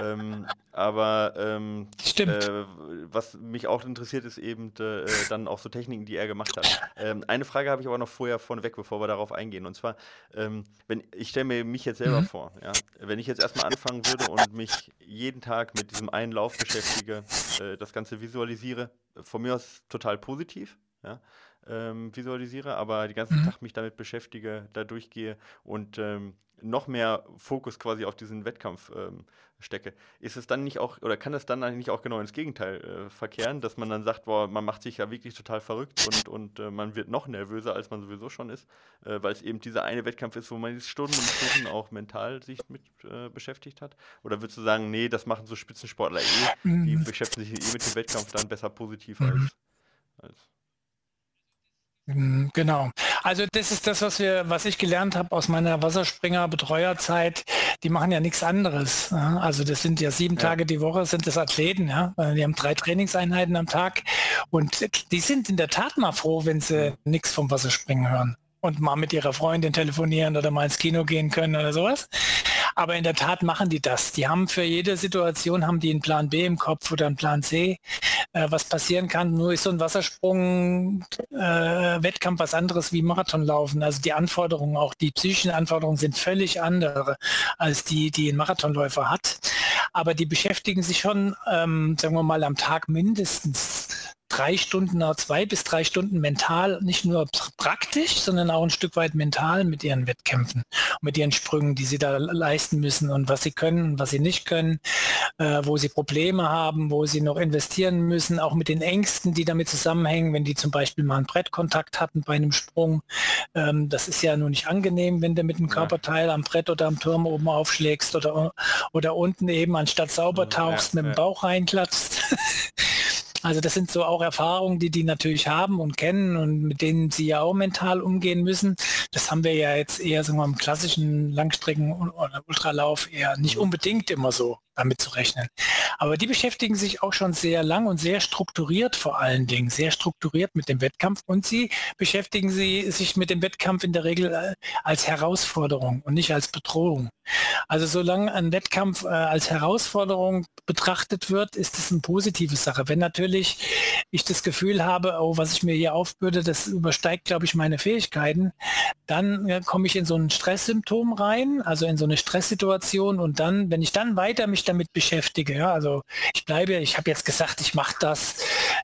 ähm, aber ähm, äh, was mich auch interessiert, ist eben äh, dann auch so Techniken, die er gemacht hat. Ähm, eine Frage habe ich aber noch vorher vorneweg, bevor wir darauf eingehen. Und zwar, ähm, wenn ich stelle mir mich jetzt selber mhm. vor, ja, wenn ich jetzt erstmal anfangen würde und mich jeden Tag mit diesem einen Lauf beschäftige, äh, das Ganze visualisiere, von mir aus total positiv. Ja, ähm, visualisiere, aber den ganzen mhm. Tag mich damit beschäftige, da durchgehe und ähm, noch mehr Fokus quasi auf diesen Wettkampf ähm, stecke, ist es dann nicht auch, oder kann es dann nicht auch genau ins Gegenteil äh, verkehren, dass man dann sagt, boah, man macht sich ja wirklich total verrückt und, und äh, man wird noch nervöser, als man sowieso schon ist, äh, weil es eben dieser eine Wettkampf ist, wo man jetzt Stunden und Stunden auch mental sich mit äh, beschäftigt hat? Oder würdest du sagen, nee, das machen so Spitzensportler eh, die mhm. beschäftigen sich eh mit dem Wettkampf dann besser positiv als, mhm. als Mhm, genau. Also das ist das, was wir, was ich gelernt habe aus meiner Wasserspringer-Betreuerzeit. Die machen ja nichts anderes. Also das sind ja sieben ja. Tage die Woche, sind das Athleten, ja. Die haben drei Trainingseinheiten am Tag und die sind in der Tat mal froh, wenn sie nichts vom Wasserspringen hören und mal mit ihrer Freundin telefonieren oder mal ins Kino gehen können oder sowas. Aber in der Tat machen die das. Die haben für jede Situation haben die einen Plan B im Kopf oder einen Plan C, äh, was passieren kann. Nur ist so ein Wassersprung äh, Wettkampf was anderes wie Marathonlaufen. Also die Anforderungen, auch die psychischen Anforderungen sind völlig andere als die, die ein Marathonläufer hat. Aber die beschäftigen sich schon, ähm, sagen wir mal, am Tag mindestens drei Stunden, zwei bis drei Stunden mental, nicht nur praktisch, sondern auch ein Stück weit mental mit ihren Wettkämpfen, mit ihren Sprüngen, die sie da leisten müssen und was sie können und was sie nicht können, äh, wo sie Probleme haben, wo sie noch investieren müssen, auch mit den Ängsten, die damit zusammenhängen, wenn die zum Beispiel mal einen Brettkontakt hatten bei einem Sprung. Ähm, das ist ja nur nicht angenehm, wenn du mit einem Körperteil am Brett oder am Turm oben aufschlägst oder, oder unten eben anstatt sauber tauchst, ja, mit dem Bauch reinklatzt. [laughs] Also das sind so auch Erfahrungen, die die natürlich haben und kennen und mit denen sie ja auch mental umgehen müssen. Das haben wir ja jetzt eher so im klassischen Langstrecken- oder Ultralauf eher nicht mhm. unbedingt immer so damit zu rechnen. Aber die beschäftigen sich auch schon sehr lang und sehr strukturiert vor allen Dingen, sehr strukturiert mit dem Wettkampf und sie beschäftigen sie sich mit dem Wettkampf in der Regel äh, als Herausforderung und nicht als Bedrohung. Also solange ein Wettkampf äh, als Herausforderung betrachtet wird, ist es eine positive Sache. Wenn natürlich ich das Gefühl habe, oh, was ich mir hier aufbürde, das übersteigt, glaube ich, meine Fähigkeiten, dann äh, komme ich in so ein Stresssymptom rein, also in so eine Stresssituation und dann, wenn ich dann weiter mich damit beschäftige. Ja, also ich bleibe, ich habe jetzt gesagt, ich mache das,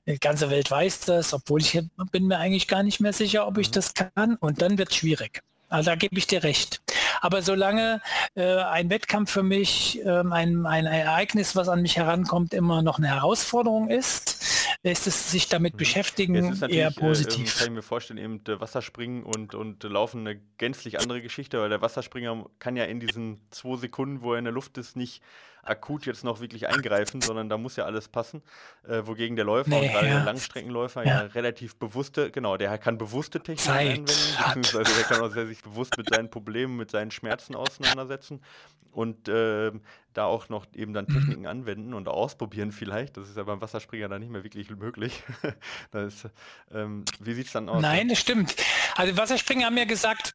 die ganze Welt weiß das, obwohl ich bin mir eigentlich gar nicht mehr sicher, ob ich mhm. das kann und dann wird es schwierig. Also da gebe ich dir recht. Aber solange äh, ein Wettkampf für mich, äh, ein, ein Ereignis, was an mich herankommt, immer noch eine Herausforderung ist, ist es sich damit mhm. beschäftigen eher positiv. Äh, kann ich mir vorstellen, eben Wasserspringen und, und Laufen eine gänzlich andere Geschichte, weil der Wasserspringer kann ja in diesen zwei Sekunden, wo er in der Luft ist, nicht akut jetzt noch wirklich eingreifen, sondern da muss ja alles passen. Äh, wogegen der Läufer nee, und gerade ja. der Langstreckenläufer ja. ja. relativ bewusste, genau, der kann bewusste Techniken anwenden, beziehungsweise der kann auch sehr sich bewusst mit seinen Problemen, mit seinen Schmerzen auseinandersetzen und äh, da auch noch eben dann Techniken anwenden und ausprobieren vielleicht. Das ist ja beim Wasserspringer dann nicht mehr wirklich möglich. [laughs] ist, ähm, wie sieht es dann aus? Nein, das stimmt. Also Wasserspringer haben ja gesagt,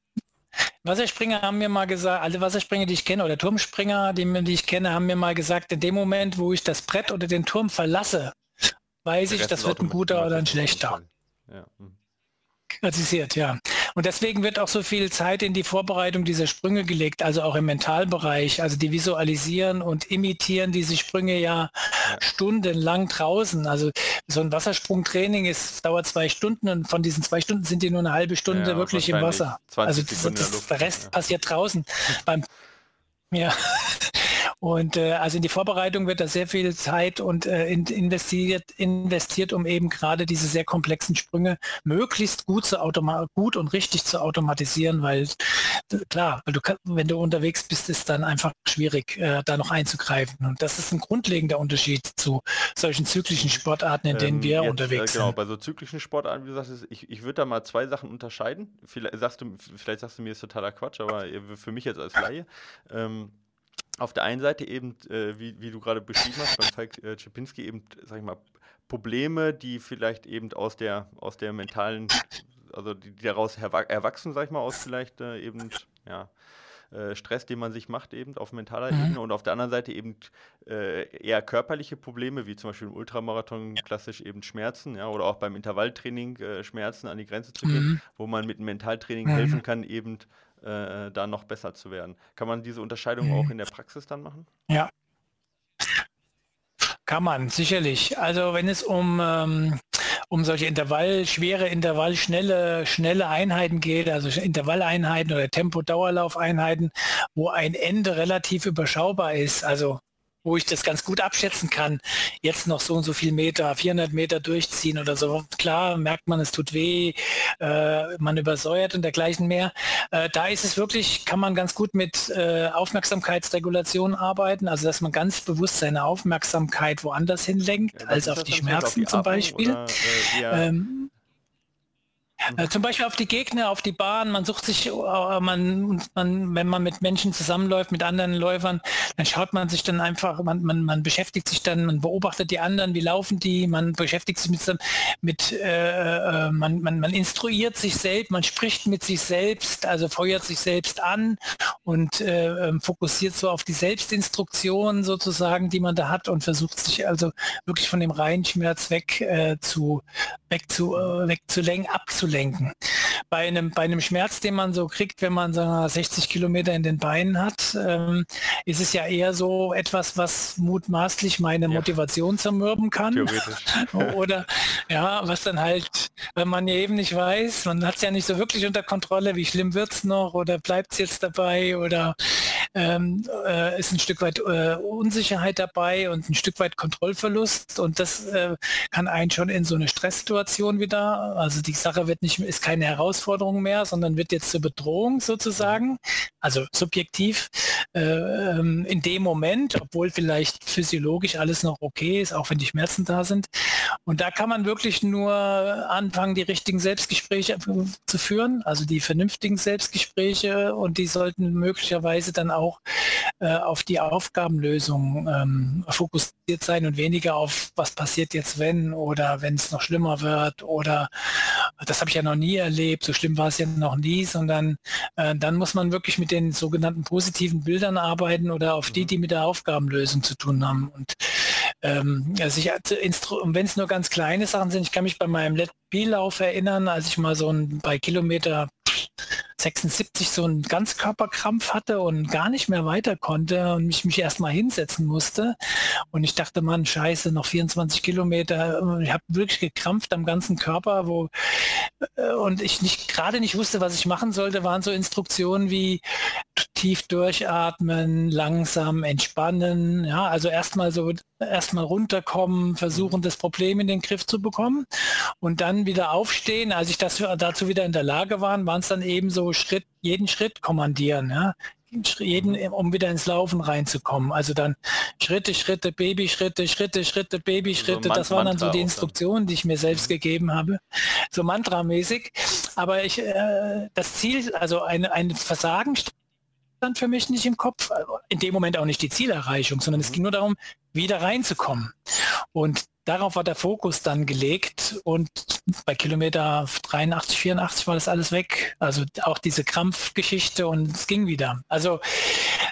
Wasserspringer haben mir mal gesagt, alle Wasserspringer, die ich kenne, oder Turmspringer, die, die ich kenne, haben mir mal gesagt, in dem Moment, wo ich das Brett oder den Turm verlasse, weiß ich, das wird ein guter oder ein schlechter. Ja. Mhm. Kritisiert, ja. Und deswegen wird auch so viel Zeit in die Vorbereitung dieser Sprünge gelegt, also auch im Mentalbereich. Also die visualisieren und imitieren diese Sprünge ja, stundenlang draußen. Also so ein Wassersprungtraining ist, dauert zwei Stunden und von diesen zwei Stunden sind die nur eine halbe Stunde ja, wirklich im Wasser. Also das, das, der Rest ja. passiert draußen. Beim ja, und äh, also in die Vorbereitung wird da sehr viel Zeit und äh, investiert, investiert, um eben gerade diese sehr komplexen Sprünge möglichst gut, zu gut und richtig zu automatisieren, weil klar, weil du, wenn du unterwegs bist, ist dann einfach schwierig, äh, da noch einzugreifen. Und das ist ein grundlegender Unterschied zu solchen zyklischen Sportarten, in denen ähm, wir jetzt, unterwegs äh, genau, sind. Genau, bei so zyklischen Sportarten, wie du sagst, ich, ich würde da mal zwei Sachen unterscheiden. Vielleicht sagst du, vielleicht sagst du mir, ist totaler Quatsch, aber für mich jetzt als Laie. Ähm, auf der einen Seite eben, äh, wie, wie du gerade beschrieben hast, beim Falk äh, Czepinski eben, sag ich mal, Probleme, die vielleicht eben aus der, aus der mentalen, also die, die daraus erwachsen, sag ich mal, aus vielleicht äh, eben, ja, äh, Stress, den man sich macht, eben auf mentaler mhm. Ebene und auf der anderen Seite eben äh, eher körperliche Probleme, wie zum Beispiel im Ultramarathon klassisch eben Schmerzen, ja, oder auch beim Intervalltraining äh, Schmerzen an die Grenze zu gehen, mhm. wo man mit Mentaltraining mhm. helfen kann, eben äh, da noch besser zu werden. Kann man diese Unterscheidung mhm. auch in der Praxis dann machen? Ja. Kann man, sicherlich. Also wenn es um, ähm, um solche Intervall, schwere Intervall, schnelle, schnelle Einheiten geht, also Intervalleinheiten oder Tempo-Dauerlaufeinheiten, wo ein Ende relativ überschaubar ist, also wo ich das ganz gut abschätzen kann, jetzt noch so und so viel Meter, 400 Meter durchziehen oder so. Klar merkt man, es tut weh, äh, man übersäuert und dergleichen mehr. Äh, da ist es wirklich, kann man ganz gut mit äh, Aufmerksamkeitsregulation arbeiten, also dass man ganz bewusst seine Aufmerksamkeit woanders hinlenkt, ja, als auf die Schmerzen auf die zum Beispiel. Oder, äh, ähm, äh, zum Beispiel auf die Gegner, auf die Bahn. Man sucht sich, äh, man, man, wenn man mit Menschen zusammenläuft, mit anderen Läufern, dann schaut man sich dann einfach, man, man, man beschäftigt sich dann, man beobachtet die anderen, wie laufen die, man beschäftigt sich mit, mit äh, äh, man, man, man instruiert sich selbst, man spricht mit sich selbst, also feuert sich selbst an und äh, ähm, fokussiert so auf die Selbstinstruktion sozusagen, die man da hat und versucht sich also wirklich von dem reinen Schmerz weg zu weg zu wegzulenken, abzulenken abzulenken. Bei einem bei einem Schmerz, den man so kriegt, wenn man so 60 Kilometer in den Beinen hat, ähm, ist es ja eher so etwas, was mutmaßlich meine ja. Motivation zermürben kann. [laughs] Oder ja, was dann halt, wenn man ja eben nicht weiß, man hat es ja nicht so wirklich unter Kontrolle, wie schlimm wird es noch oder bleibt es jetzt dabei oder ähm, äh, ist ein Stück weit äh, Unsicherheit dabei und ein Stück weit Kontrollverlust und das äh, kann einen schon in so eine Stresssituation wieder, also die Sache wird nicht, ist keine Herausforderung mehr, sondern wird jetzt zur Bedrohung sozusagen, also subjektiv äh, ähm, in dem Moment, obwohl vielleicht physiologisch alles noch okay ist, auch wenn die Schmerzen da sind. Und da kann man wirklich nur anfangen, die richtigen Selbstgespräche zu führen, also die vernünftigen Selbstgespräche und die sollten möglicherweise dann auch äh, auf die Aufgabenlösung ähm, fokussiert sein und weniger auf, was passiert jetzt, wenn oder wenn es noch schlimmer wird oder das habe ich ja noch nie erlebt, so schlimm war es ja noch nie, sondern äh, dann muss man wirklich mit den sogenannten positiven Bildern arbeiten oder auf die, mhm. die mit der Aufgabenlösung zu tun haben. Und ähm, also ich, wenn es nur ganz kleine Sachen sind, ich kann mich bei meinem Let Lauf erinnern, als ich mal so ein bei Kilometer 76 so einen Ganzkörperkrampf hatte und gar nicht mehr weiter konnte und mich, mich erstmal hinsetzen musste. Und ich dachte, Mann, scheiße, noch 24 Kilometer. Ich habe wirklich gekrampft am ganzen Körper, wo äh, und ich nicht gerade nicht wusste, was ich machen sollte, waren so Instruktionen wie tief durchatmen, langsam entspannen, ja, also erstmal so erstmal runterkommen, versuchen das Problem in den Griff zu bekommen und dann wieder aufstehen. Als ich das dazu wieder in der Lage war, waren es dann eben so Schritt, jeden Schritt kommandieren, ja jeden, um wieder ins Laufen reinzukommen. Also dann Schritte, Schritte, Babyschritte, Schritte, Schritte, Babyschritte. So das waren dann so die Instruktionen, die ich mir selbst mhm. gegeben habe. So mantramäßig. Aber ich, äh, das Ziel, also ein, ein Versagen stand für mich nicht im Kopf. In dem Moment auch nicht die Zielerreichung, sondern mhm. es ging nur darum, wieder reinzukommen. Und darauf war der Fokus dann gelegt und bei Kilometer 83, 84 war das alles weg. Also auch diese Krampfgeschichte und es ging wieder. Also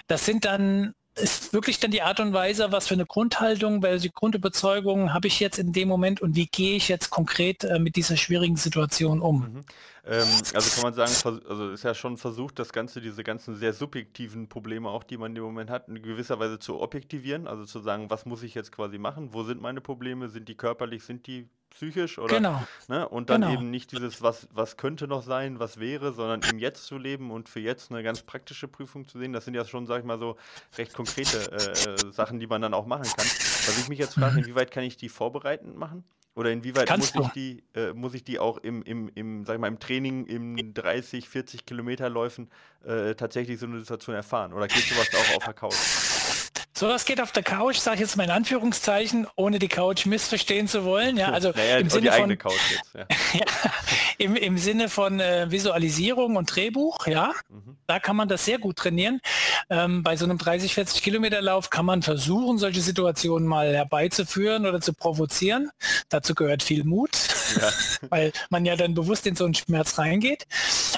das sind dann ist wirklich dann die Art und Weise, was für eine Grundhaltung, welche Grundüberzeugungen habe ich jetzt in dem Moment und wie gehe ich jetzt konkret äh, mit dieser schwierigen Situation um? Mhm. Ähm, also kann man sagen, also ist ja schon versucht, das Ganze, diese ganzen sehr subjektiven Probleme auch, die man im Moment hat, in gewisser Weise zu objektivieren, also zu sagen, was muss ich jetzt quasi machen, wo sind meine Probleme, sind die körperlich, sind die psychisch oder genau. ne? und dann genau. eben nicht dieses, was, was könnte noch sein, was wäre, sondern im Jetzt zu leben und für jetzt eine ganz praktische Prüfung zu sehen. Das sind ja schon, sag ich mal, so recht konkrete äh, äh Sachen, die man dann auch machen kann. Was ich mich jetzt frage, mhm. inwieweit kann ich die vorbereitend machen? Oder inwieweit muss ich, die, äh, muss ich die auch im, im, im, sag ich mal, im Training im 30, 40 Kilometerläufen äh, tatsächlich so eine Situation erfahren? Oder geht sowas auch auf der Couch? So was geht auf der Couch, sage ich jetzt mal in Anführungszeichen, ohne die Couch missverstehen zu wollen. Ja, also naja, im, Sinne von, jetzt, ja. [laughs] ja, im, im, Sinne von äh, Visualisierung und Drehbuch, ja, mhm. da kann man das sehr gut trainieren. Ähm, bei so einem 30, 40 Kilometer Lauf kann man versuchen, solche Situationen mal herbeizuführen oder zu provozieren. Dazu gehört viel Mut, [laughs] weil man ja dann bewusst in so einen Schmerz reingeht.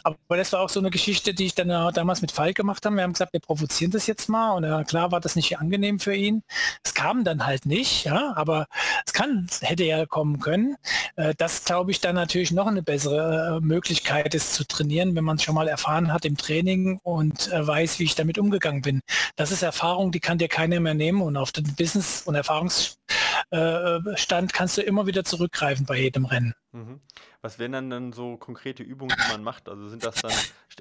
Aber das war auch so eine Geschichte, die ich dann damals mit Falk gemacht habe. Wir haben gesagt, wir provozieren das jetzt mal und äh, klar war das nicht angenehm für ihn. Es kam dann halt nicht, ja, aber es kann, hätte ja kommen können. Äh, das glaube ich dann natürlich noch eine bessere äh, Möglichkeit ist zu trainieren, wenn man es schon mal erfahren hat im Training und weiß, wie ich damit umgegangen bin. Das ist Erfahrung, die kann dir keiner mehr nehmen und auf den Business- und Erfahrungsstand kannst du immer wieder zurückgreifen bei jedem Rennen. Mhm. Was wären dann, dann so konkrete Übungen, die man macht? Also sind das dann,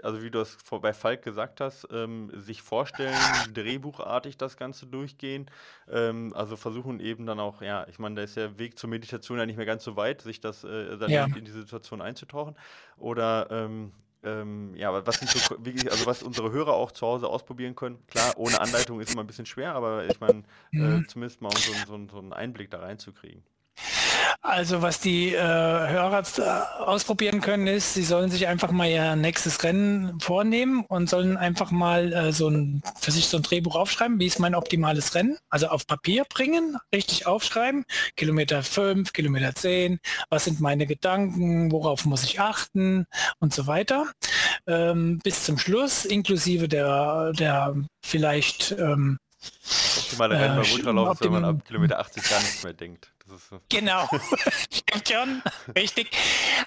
also wie du es bei Falk gesagt hast, ähm, sich vorstellen, drehbuchartig das Ganze durchgehen, ähm, also versuchen eben dann auch, ja, ich meine, da ist der Weg zur Meditation ja nicht mehr ganz so weit, sich das äh, dann ja. in die Situation einzutauchen. Oder ähm, ähm, ja, was sind so, also was unsere Hörer auch zu Hause ausprobieren können. Klar, ohne Anleitung ist immer ein bisschen schwer, aber ich meine, äh, mhm. zumindest mal um so, so, so einen Einblick da reinzukriegen. Also was die äh, Hörer äh, ausprobieren können, ist, sie sollen sich einfach mal ihr nächstes Rennen vornehmen und sollen einfach mal äh, so ein, für sich so ein Drehbuch aufschreiben, wie ist mein optimales Rennen, also auf Papier bringen, richtig aufschreiben, Kilometer 5, Kilometer 10, was sind meine Gedanken, worauf muss ich achten und so weiter. Ähm, bis zum Schluss, inklusive der, der vielleicht ähm, Optimale Rennen beim Ultralauf ist, wenn man ab Kilometer 80 gar nichts mehr denkt. Genau, [laughs] stimmt schon, richtig.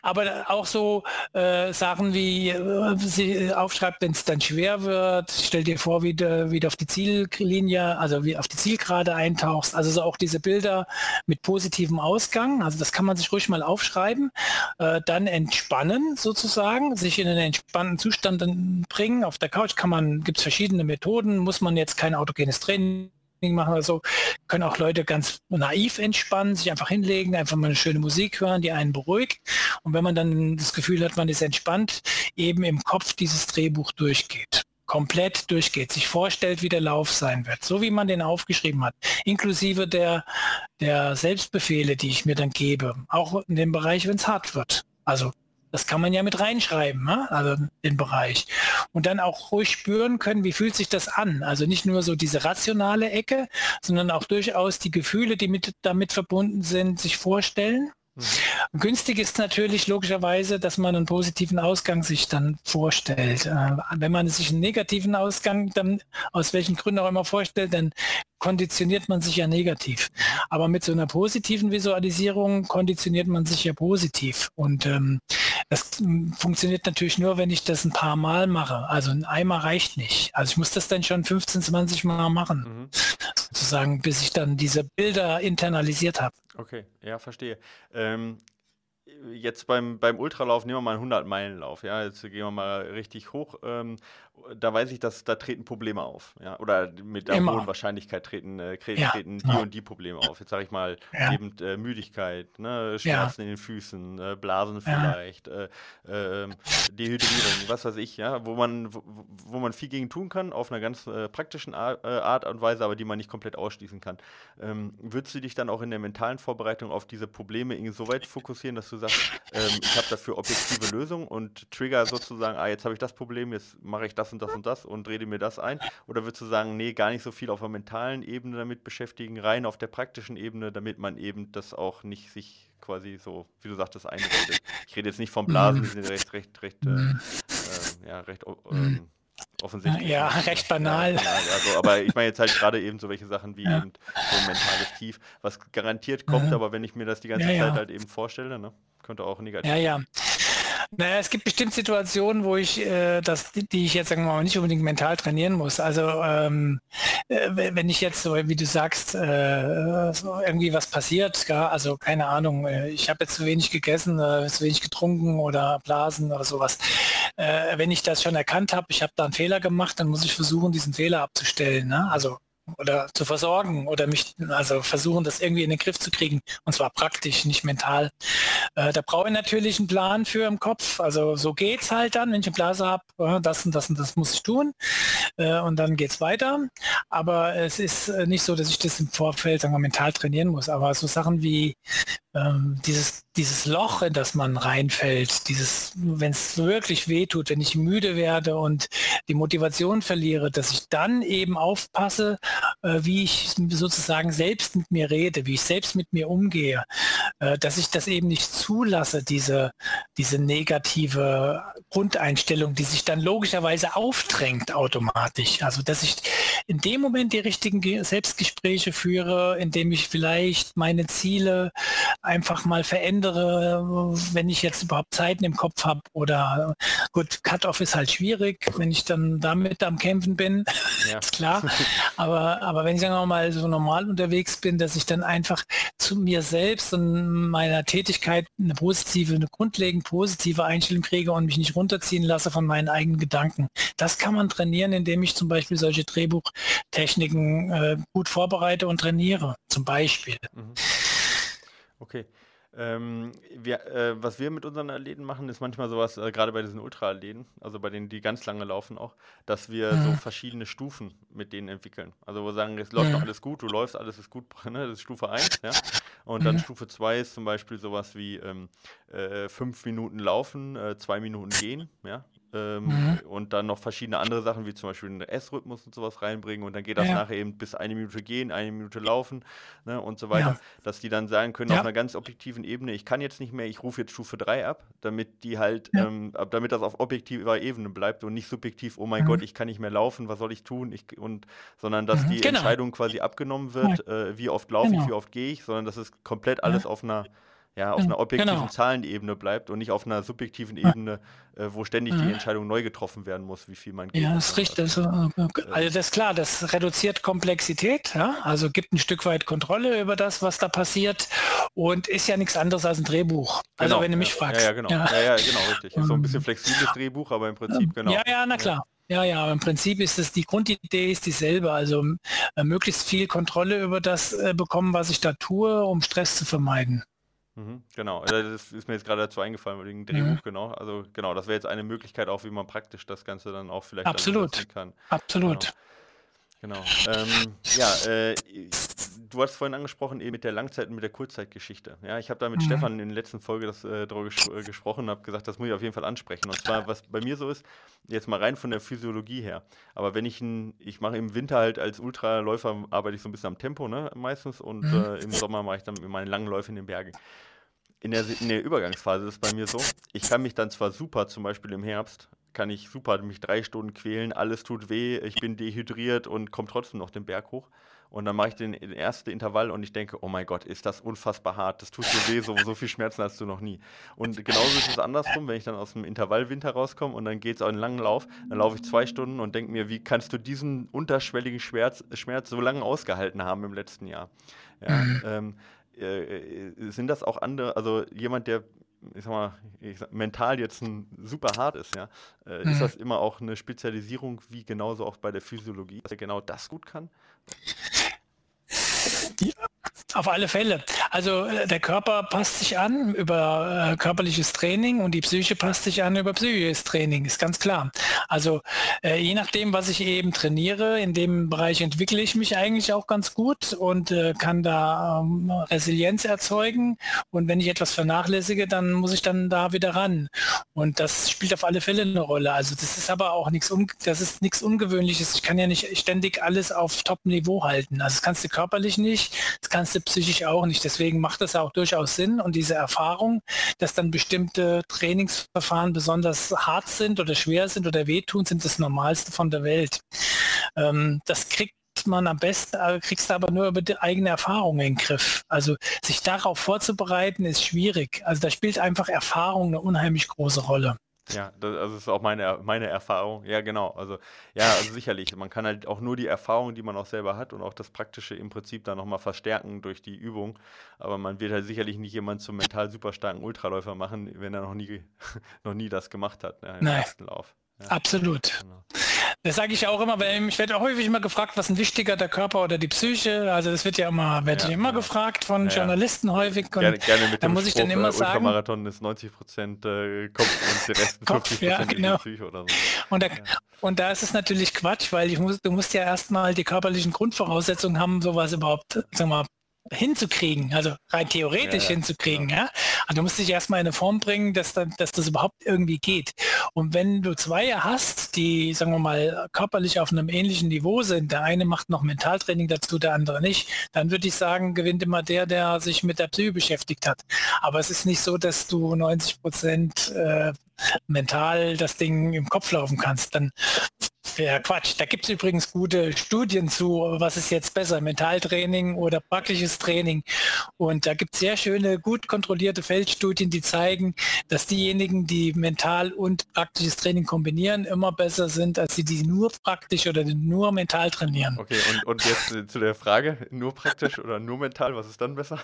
Aber auch so äh, Sachen wie äh, sie aufschreibt, wenn es dann schwer wird, stell dir vor, wie du wieder auf die Ziellinie, also wie auf die Zielgerade eintauchst. Also so auch diese Bilder mit positivem Ausgang. Also das kann man sich ruhig mal aufschreiben. Äh, dann entspannen sozusagen, sich in einen entspannten Zustand bringen. Auf der Couch kann man, gibt es verschiedene Methoden, muss man jetzt kein autogenes Training machen oder so, können auch Leute ganz naiv entspannen, sich einfach hinlegen, einfach mal eine schöne Musik hören, die einen beruhigt. Und wenn man dann das Gefühl hat, man ist entspannt, eben im Kopf dieses Drehbuch durchgeht komplett durchgeht, sich vorstellt, wie der Lauf sein wird, so wie man den aufgeschrieben hat, inklusive der, der Selbstbefehle, die ich mir dann gebe, auch in dem Bereich, wenn es hart wird. Also das kann man ja mit reinschreiben, ne? also den Bereich. Und dann auch ruhig spüren können, wie fühlt sich das an. Also nicht nur so diese rationale Ecke, sondern auch durchaus die Gefühle, die mit, damit verbunden sind, sich vorstellen. Mhm. Günstig ist natürlich logischerweise, dass man einen positiven Ausgang sich dann vorstellt. Äh, wenn man sich einen negativen Ausgang dann aus welchen Gründen auch immer vorstellt, dann konditioniert man sich ja negativ. Aber mit so einer positiven Visualisierung konditioniert man sich ja positiv. Und ähm, das funktioniert natürlich nur, wenn ich das ein paar Mal mache. Also ein Eimer reicht nicht. Also ich muss das dann schon 15, 20 Mal machen, mhm. sozusagen, bis ich dann diese Bilder internalisiert habe. Okay, ja, verstehe. Ähm, jetzt beim, beim Ultralauf nehmen wir mal einen 100-Meilen-Lauf. Ja, jetzt gehen wir mal richtig hoch. Ähm, da weiß ich, dass da treten Probleme auf. Ja? Oder mit der hohen Wahrscheinlichkeit treten, äh, treten, ja. die und die Probleme auf. Jetzt sage ich mal ja. eben äh, Müdigkeit, ne? Schmerzen in den Füßen, äh, Blasen vielleicht, äh, ähm, Dehydrierung, was weiß ich, ja, wo man, wo, wo, man viel gegen tun kann, auf einer ganz äh, praktischen Art, äh, Art, und Weise, aber die man nicht komplett ausschließen kann. Ähm, würdest du dich dann auch in der mentalen Vorbereitung auf diese Probleme so weit fokussieren, dass du sagst, ähm, ich habe dafür objektive Lösungen und Trigger sozusagen, ah, jetzt habe ich das Problem, jetzt mache ich das und das und das und rede mir das ein? Oder würdest du sagen, nee, gar nicht so viel auf der mentalen Ebene damit beschäftigen, rein auf der praktischen Ebene, damit man eben das auch nicht sich quasi so, wie du sagtest, einredet? Ich rede jetzt nicht vom Blasen, die sind recht, recht, recht, äh, äh, ja, recht ähm, offensichtlich. Ja, recht banal. Ja, also, aber ich meine jetzt halt gerade eben so welche Sachen wie ja. eben so ein mentales Tief, was garantiert kommt, aber wenn ich mir das die ganze Zeit halt eben vorstelle, ne, könnte auch negativ Ja, ja. Naja, es gibt bestimmt Situationen, wo ich äh, das, die ich jetzt sagen wir mal nicht unbedingt mental trainieren muss. Also ähm, äh, wenn ich jetzt so, wie du sagst, äh, so irgendwie was passiert, ja, also keine Ahnung, äh, ich habe jetzt zu wenig gegessen, äh, zu wenig getrunken oder Blasen oder sowas. Äh, wenn ich das schon erkannt habe, ich habe da einen Fehler gemacht, dann muss ich versuchen, diesen Fehler abzustellen. Ne? Also oder zu versorgen oder mich, also versuchen, das irgendwie in den Griff zu kriegen. Und zwar praktisch, nicht mental. Äh, da brauche ich natürlich einen Plan für im Kopf. Also so geht es halt dann, wenn ich eine Blase habe, äh, das und das und das muss ich tun. Äh, und dann geht es weiter. Aber es ist äh, nicht so, dass ich das im Vorfeld sagen wir, mental trainieren muss. Aber so Sachen wie ähm, dieses, dieses Loch, in das man reinfällt, dieses, wenn es wirklich wehtut, wenn ich müde werde und die Motivation verliere, dass ich dann eben aufpasse, äh, wie ich sozusagen selbst mit mir rede, wie ich selbst mit mir umgehe, äh, dass ich das eben nicht zulasse, diese, diese negative Grundeinstellung, die sich dann logischerweise aufdrängt automatisch. Also dass ich in dem Moment die richtigen Selbstgespräche führe, indem ich vielleicht meine Ziele einfach mal verändere, wenn ich jetzt überhaupt Zeiten im Kopf habe oder gut, Cut-off ist halt schwierig, wenn ich dann damit am Kämpfen bin, [laughs] ja. ist klar. Aber, aber wenn ich sagen wir mal so normal unterwegs bin, dass ich dann einfach zu mir selbst und meiner Tätigkeit eine positive, eine grundlegend positive Einstellung kriege und mich nicht runterziehen lasse von meinen eigenen Gedanken. Das kann man trainieren, indem ich zum Beispiel solche Drehbuchtechniken äh, gut vorbereite und trainiere, zum Beispiel. Mhm. Okay. Ähm, wir, äh, was wir mit unseren Athleten machen, ist manchmal sowas, äh, gerade bei diesen Ultra-Athleten, also bei denen, die ganz lange laufen auch, dass wir mhm. so verschiedene Stufen mit denen entwickeln. Also wo wir sagen, es läuft mhm. noch alles gut, du läufst, alles ist gut, [laughs] ne? das ist Stufe 1, ja. Und dann Stufe 2 ist zum Beispiel sowas wie ähm, äh, fünf Minuten laufen, äh, zwei Minuten gehen, ja ähm, mhm. und dann noch verschiedene andere Sachen, wie zum Beispiel einen S-Rhythmus und sowas reinbringen und dann geht das ja. nachher eben bis eine Minute gehen, eine Minute laufen ne, und so weiter, ja. dass die dann sagen können ja. auf einer ganz objektiven Ebene, ich kann jetzt nicht mehr, ich rufe jetzt Stufe 3 ab, damit die halt, ähm, damit das auf objektiver Ebene bleibt und nicht subjektiv, oh mein mhm. Gott, ich kann nicht mehr laufen, was soll ich tun, ich, und, sondern dass mhm. die genau. Entscheidung quasi abgenommen wird, äh, wie oft laufe genau. ich, wie oft gehe ich, sondern dass es komplett alles auf einer ja, auf einer objektiven genau. Zahlenebene bleibt und nicht auf einer subjektiven Ebene, äh, wo ständig die Entscheidung neu getroffen werden muss, wie viel man geht. Ja, das ist richtig. Also, also das ist klar, das reduziert Komplexität, ja? also gibt ein Stück weit Kontrolle über das, was da passiert und ist ja nichts anderes als ein Drehbuch. Also genau, wenn du mich ja, fragst. Ja, ja, genau. Ja. ja, genau, richtig. Ist so ein bisschen flexibles Drehbuch, aber im Prinzip, genau. Ja, ja, na klar. Ja, ja, aber im Prinzip ist es, die Grundidee ist dieselbe, also äh, möglichst viel Kontrolle über das äh, bekommen, was ich da tue, um Stress zu vermeiden. Mhm, genau, also das ist mir jetzt gerade dazu eingefallen wegen Drehbuch, mhm. genau. Also genau, das wäre jetzt eine Möglichkeit auch, wie man praktisch das Ganze dann auch vielleicht Absolut. kann. Absolut. Genau. Genau. Ähm, ja, äh, du hast vorhin angesprochen, eben mit der Langzeit- und mit der Kurzzeitgeschichte. Ja, ich habe da mit mhm. Stefan in der letzten Folge das, äh, darüber ges äh, gesprochen und habe gesagt, das muss ich auf jeden Fall ansprechen. Und zwar, was bei mir so ist, jetzt mal rein von der Physiologie her. Aber wenn ich ein, ich mache im Winter halt als Ultraläufer, arbeite ich so ein bisschen am Tempo, ne, meistens. Und mhm. äh, im Sommer mache ich dann meine langen Läufe in den Bergen in der, in der Übergangsphase ist es bei mir so, ich kann mich dann zwar super, zum Beispiel im Herbst, kann ich super mich drei Stunden quälen, alles tut weh, ich bin dehydriert und komme trotzdem noch den Berg hoch. Und dann mache ich den, ersten Intervall und ich denke, oh mein Gott, ist das unfassbar hart, das tut so weh, so, so viel Schmerzen hast du noch nie. Und genauso ist es andersrum, wenn ich dann aus dem Intervallwinter rauskomme und dann geht es einen langen Lauf, dann laufe ich zwei Stunden und denke mir, wie kannst du diesen unterschwelligen Schmerz, Schmerz so lange ausgehalten haben im letzten Jahr? Ja, mhm. ähm, äh, äh, sind das auch andere, also jemand, der ich sag mal, ich sag, mental jetzt ein super hart ist, ja, äh, mhm. ist das immer auch eine Spezialisierung, wie genauso auch bei der Physiologie, dass er genau das gut kann? Ja, auf alle Fälle. Also äh, der Körper passt sich an über äh, körperliches Training und die Psyche passt sich an über psychisches Training, ist ganz klar. Also äh, je nachdem, was ich eben trainiere, in dem Bereich entwickle ich mich eigentlich auch ganz gut und äh, kann da ähm, Resilienz erzeugen. Und wenn ich etwas vernachlässige, dann muss ich dann da wieder ran. Und das spielt auf alle Fälle eine Rolle. Also das ist aber auch nichts, das ist nichts Ungewöhnliches. Ich kann ja nicht ständig alles auf Top-Niveau halten. Also das kannst du körperlich nicht, das kannst du psychisch auch nicht. Deswegen macht das auch durchaus Sinn und diese Erfahrung, dass dann bestimmte Trainingsverfahren besonders hart sind oder schwer sind oder wehtun, sind das Normalste von der Welt. Ähm, das kriegt man am besten, äh, kriegst du aber nur über die eigene Erfahrung in den Griff. Also sich darauf vorzubereiten ist schwierig. Also da spielt einfach Erfahrung eine unheimlich große Rolle. Ja, das, also ist auch meine, meine Erfahrung. Ja, genau. Also, ja, also sicherlich. Man kann halt auch nur die Erfahrung, die man auch selber hat und auch das Praktische im Prinzip dann nochmal verstärken durch die Übung. Aber man wird halt sicherlich nicht jemand zum mental super starken Ultraläufer machen, wenn er noch nie, [laughs] noch nie das gemacht hat, ne, im Nein. ersten Lauf. Ja. Absolut. Genau. Das sage ich auch immer, weil ich werde auch häufig immer gefragt, was ist wichtiger, der Körper oder die Psyche. Also das wird ja immer, werde ja, ich immer ja. gefragt von Journalisten häufig. Und gerne, gerne mit da muss ich dann immer äh, sagen. Ultramarathon ist 90 Prozent äh, Kopf und der Rest 50 [laughs] ja, genau. Psyche oder so. Und da, und da ist es natürlich Quatsch, weil ich muss, du musst ja erstmal die körperlichen Grundvoraussetzungen haben, sowas überhaupt, sagen wir mal, hinzukriegen, also rein theoretisch ja, hinzukriegen. Ja. ja. Also du musst dich erstmal in eine Form bringen, dass, dann, dass das überhaupt irgendwie geht. Und wenn du zwei hast, die, sagen wir mal, körperlich auf einem ähnlichen Niveau sind, der eine macht noch Mentaltraining dazu, der andere nicht, dann würde ich sagen, gewinnt immer der, der sich mit der Psyche beschäftigt hat. Aber es ist nicht so, dass du 90 Prozent äh, mental das Ding im Kopf laufen kannst. Dann ja, Quatsch. Da gibt es übrigens gute Studien zu, was ist jetzt besser, Mentaltraining oder praktisches Training. Und da gibt es sehr schöne, gut kontrollierte Feldstudien, die zeigen, dass diejenigen, die mental und praktisches Training kombinieren, immer besser sind, als die, die nur praktisch oder nur mental trainieren. Okay, und, und jetzt äh, zu der Frage, nur praktisch oder nur mental, was ist dann besser?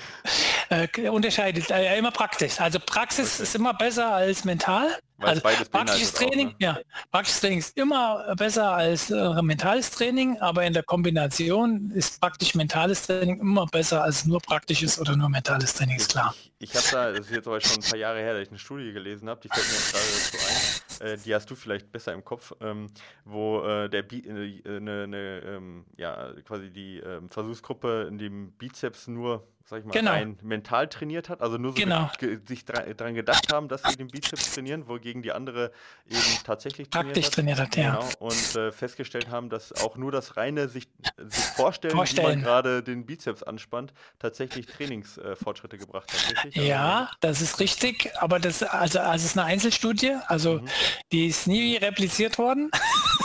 [laughs] äh, unterscheidet, äh, immer praktisch. Also Praxis okay. ist immer besser als mental. Also praktisches Training, auch, ne? ja, praktisches Training ist immer besser als äh, mentales Training, aber in der Kombination ist praktisch mentales Training immer besser als nur praktisches oder nur mentales Training, ist klar. Ich, habe da, das ist jetzt aber schon ein paar Jahre her, dass ich eine Studie gelesen habe, die fällt mir jetzt gerade dazu ein, äh, die hast du vielleicht besser im Kopf, ähm, wo äh, der Bi äh, eine, ne, ähm, ja, quasi die ähm, Versuchsgruppe in dem Bizeps nur sag ich mal, genau. rein mental trainiert hat, also nur so genau. ge sich daran gedacht haben, dass sie den Bizeps trainieren, wogegen die andere eben tatsächlich trainiert Praktisch hat. trainiert hat, ja. Genau, und äh, festgestellt haben, dass auch nur das reine sich, sich vorstellen, vorstellen, wie man gerade den Bizeps anspannt, tatsächlich Trainingsfortschritte äh, gebracht hat. Richtig? Ja, also, das ist richtig, aber das also, also ist eine Einzelstudie, also mhm. die ist nie repliziert worden.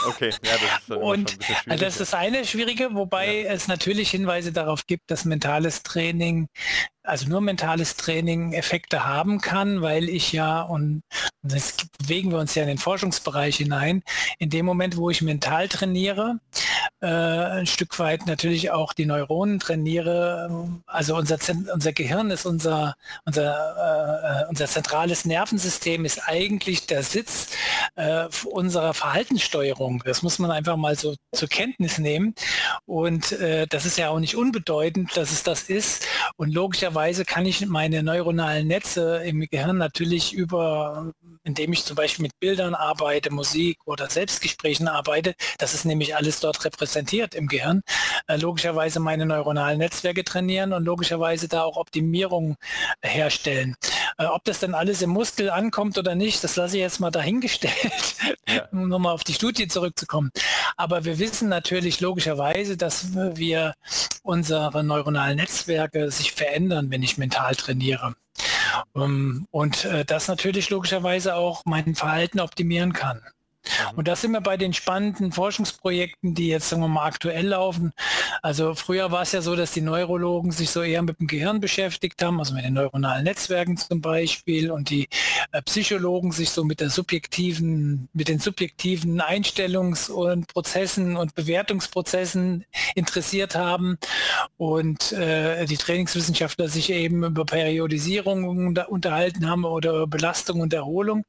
Okay, ja, das ist und schwierig. Das ist das eine Schwierige, wobei ja. es natürlich Hinweise darauf gibt, dass mentales Training Training, also nur mentales Training Effekte haben kann, weil ich ja, und das bewegen wir uns ja in den Forschungsbereich hinein, in dem Moment, wo ich mental trainiere, äh, ein Stück weit natürlich auch die Neuronen trainiere. Also unser, unser Gehirn ist unser, unser, äh, unser zentrales Nervensystem ist eigentlich der Sitz äh, unserer Verhaltenssteuerung. Das muss man einfach mal so zur Kenntnis nehmen. Und äh, das ist ja auch nicht unbedeutend, dass es das ist. Und logischerweise kann ich meine neuronalen Netze im Gehirn natürlich über, indem ich zum Beispiel mit Bildern arbeite, Musik oder Selbstgesprächen arbeite, das ist nämlich alles dort repräsentiert im Gehirn, äh, logischerweise meine neuronalen Netzwerke trainieren und logischerweise da auch Optimierung herstellen. Äh, ob das dann alles im Muskel ankommt oder nicht, das lasse ich jetzt mal dahingestellt, ja. [laughs] um nochmal auf die Studie zurückzukommen. Aber wir wissen natürlich logischerweise, dass wir unsere neuronalen Netzwerke sich verändern, wenn ich mental trainiere. Ähm, und äh, das natürlich logischerweise auch mein Verhalten optimieren kann. Mhm. Und da sind wir bei den spannenden Forschungsprojekten, die jetzt sagen wir mal aktuell laufen. Also früher war es ja so, dass die Neurologen sich so eher mit dem Gehirn beschäftigt haben, also mit den neuronalen Netzwerken zum Beispiel, und die äh, Psychologen sich so mit der subjektiven, mit den subjektiven Einstellungs- und Prozessen und Bewertungsprozessen interessiert haben und äh, die Trainingswissenschaftler sich eben über Periodisierung unter, unterhalten haben oder Belastung und Erholung.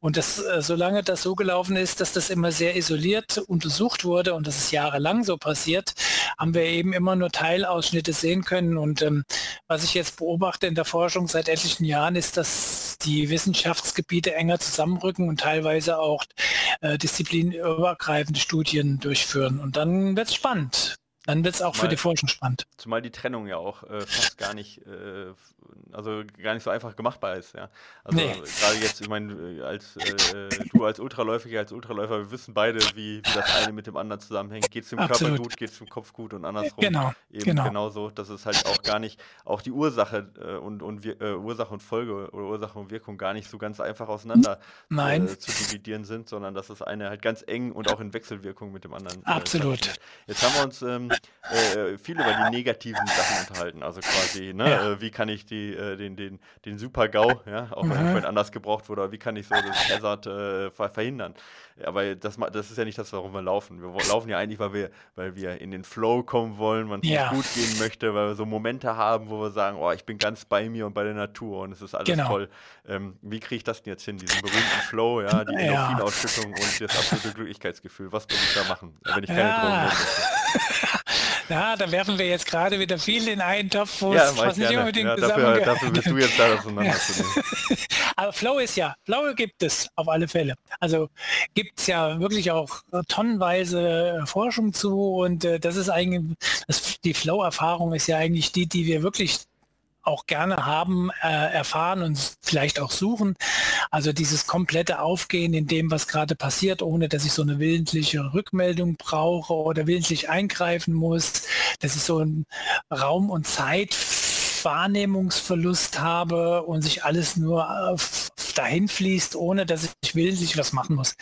Und das, äh, solange das so gelaufen ist, dass das immer sehr isoliert untersucht wurde und das ist jahrelang so passiert, haben wir eben immer nur Teilausschnitte sehen können. Und ähm, was ich jetzt beobachte in der Forschung seit etlichen Jahren ist, dass die Wissenschaftsgebiete enger zusammenrücken und teilweise auch äh, disziplinübergreifende Studien durchführen. Und dann wird es spannend. Dann wird es auch für die Forschung spannend. Zumal die Trennung ja auch äh, fast gar nicht, äh, also gar nicht so einfach gemachtbar ist, ja. Also nee. gerade jetzt, ich meine, als äh, du als Ultraläufer, als Ultraläufer, wir wissen beide, wie, wie das eine mit dem anderen zusammenhängt. Geht es dem Absolut. Körper gut, geht es dem Kopf gut und andersrum. Genau. Eben genau. genauso. Das ist halt auch gar nicht, auch die Ursache äh, und, und äh, Ursache und Folge oder Ursache und Wirkung gar nicht so ganz einfach auseinander äh, zu dividieren sind, sondern dass das eine halt ganz eng und auch in Wechselwirkung mit dem anderen. Absolut. Jetzt haben wir uns ähm, viel über die negativen Sachen unterhalten. Also quasi, ne, ja. wie kann ich die, den, den, den Super-GAU, ja, auch wenn mhm. anders gebraucht wurde, wie kann ich so das Hazard äh, verhindern? Aber das, das ist ja nicht das, warum wir laufen. Wir laufen ja eigentlich, weil wir, weil wir in den Flow kommen wollen, man ja. gut gehen möchte, weil wir so Momente haben, wo wir sagen, oh, ich bin ganz bei mir und bei der Natur und es ist alles genau. toll. Ähm, wie kriege ich das denn jetzt hin, diesen berühmten Flow, ja, die ja. Endorphinausschüttung und das absolute Glücklichkeitsgefühl? Was muss ich da machen, wenn ich keine ja. Drogen nehme? Ja, da werfen wir jetzt gerade wieder viel in einen Topf, wo ja, es fast nicht unbedingt ja, dafür, dafür bist du jetzt da, das auseinanderzunehmen. [laughs] Aber Flow ist ja, Flow gibt es auf alle Fälle. Also gibt es ja wirklich auch tonnenweise Forschung zu und äh, das ist eigentlich, das, die Flow-Erfahrung ist ja eigentlich die, die wir wirklich auch gerne haben, äh, erfahren und vielleicht auch suchen. Also dieses komplette Aufgehen in dem, was gerade passiert, ohne dass ich so eine willentliche Rückmeldung brauche oder willentlich eingreifen muss, dass ich so einen Raum und Zeit Wahrnehmungsverlust habe und sich alles nur äh, dahin fließt, ohne dass ich willentlich was machen muss.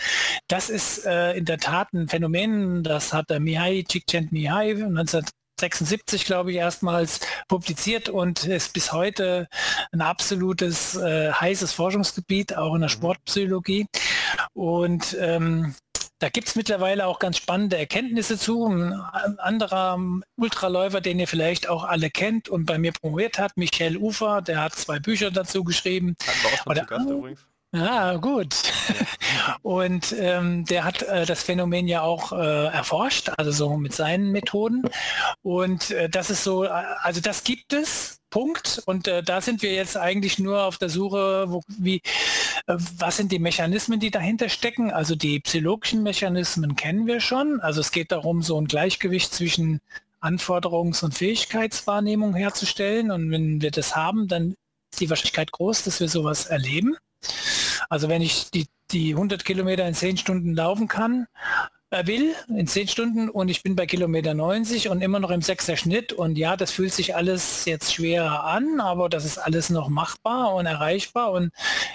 Das ist äh, in der Tat ein Phänomen, das hat der Mihai Csikszentmihalyi 19 76, glaube ich, erstmals publiziert und ist bis heute ein absolutes äh, heißes Forschungsgebiet, auch in der mhm. Sportpsychologie. Und ähm, da gibt es mittlerweile auch ganz spannende Erkenntnisse zu. Ein anderer Ultraläufer, den ihr vielleicht auch alle kennt und bei mir promoviert hat, Michael Ufer, der hat zwei Bücher dazu geschrieben. Oder, ja, gut. Und ähm, der hat äh, das Phänomen ja auch äh, erforscht, also so mit seinen Methoden. Und äh, das ist so, äh, also das gibt es, Punkt. Und äh, da sind wir jetzt eigentlich nur auf der Suche, wo, wie, äh, was sind die Mechanismen, die dahinter stecken. Also die psychologischen Mechanismen kennen wir schon. Also es geht darum, so ein Gleichgewicht zwischen Anforderungs- und Fähigkeitswahrnehmung herzustellen. Und wenn wir das haben, dann ist die Wahrscheinlichkeit groß, dass wir sowas erleben. Also wenn ich die, die 100 Kilometer in 10 Stunden laufen kann, äh, will, in 10 Stunden und ich bin bei Kilometer 90 und immer noch im 6er Schnitt und ja, das fühlt sich alles jetzt schwerer an, aber das ist alles noch machbar und erreichbar und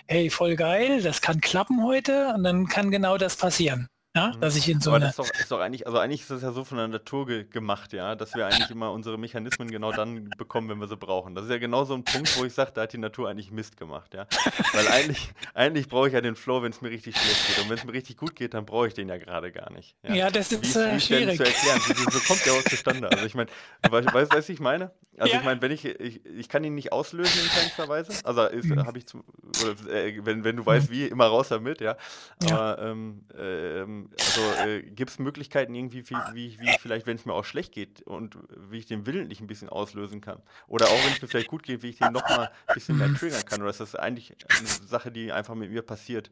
hey, voll geil, das kann klappen heute und dann kann genau das passieren. Ja, mhm. dass ich in so Aber. Das ist doch, ist doch, eigentlich, also eigentlich ist das ja so von der Natur ge gemacht, ja, dass wir eigentlich immer unsere Mechanismen genau dann bekommen, wenn wir sie brauchen. Das ist ja genau so ein Punkt, wo ich sage, da hat die Natur eigentlich Mist gemacht, ja. Weil eigentlich, eigentlich brauche ich ja den Flow, wenn es mir richtig schlecht geht. Und wenn es mir richtig gut geht, dann brauche ich den ja gerade gar nicht. Ja, ja das ist wie, äh, wie schwierig. zu erklären. Wie, so kommt der auch zustande. Also ich meine, weißt du, was ich meine? Also ja. ich meine, wenn ich, ich, ich kann ihn nicht auslösen in keinster Weise. Also mhm. habe ich zum, oder äh, wenn, wenn du weißt, wie, immer raus damit, ja. Aber ja. Ähm, also äh, gibt es Möglichkeiten irgendwie, wie, wie, wie vielleicht, wenn es mir auch schlecht geht und wie ich den willentlich ein bisschen auslösen kann? Oder auch wenn es mir vielleicht gut geht, wie ich den nochmal ein bisschen mehr triggern kann? Oder ist das eigentlich eine Sache, die einfach mit mir passiert?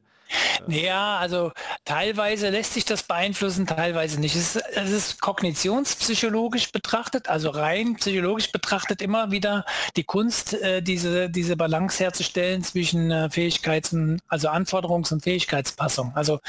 Ja, also teilweise lässt sich das beeinflussen, teilweise nicht. Es ist, es ist kognitionspsychologisch betrachtet, also rein psychologisch betrachtet immer wieder die Kunst, äh, diese, diese Balance herzustellen zwischen äh, Fähigkeits- also Anforderungs- und Fähigkeitspassung. Also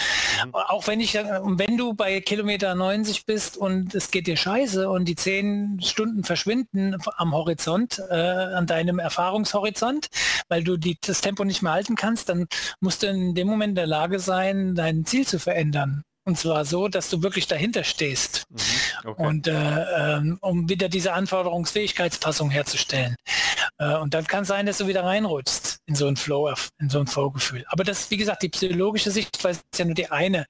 mhm. auch wenn ich, wenn du bei Kilometer 90 bist und es geht dir scheiße und die zehn Stunden verschwinden am Horizont, äh, an deinem Erfahrungshorizont, weil du die, das Tempo nicht mehr halten kannst, dann musst du in dem Moment in der Lage sein, dein Ziel zu verändern. Und zwar so, dass du wirklich dahinter stehst. Mhm, okay. Und äh, ähm, um wieder diese Anforderungsfähigkeitspassung herzustellen. Äh, und dann kann es sein, dass du wieder reinrutschst in so ein Flow, in so ein Flow-Gefühl. Aber das, wie gesagt, die psychologische Sichtweise ist ja nur die eine.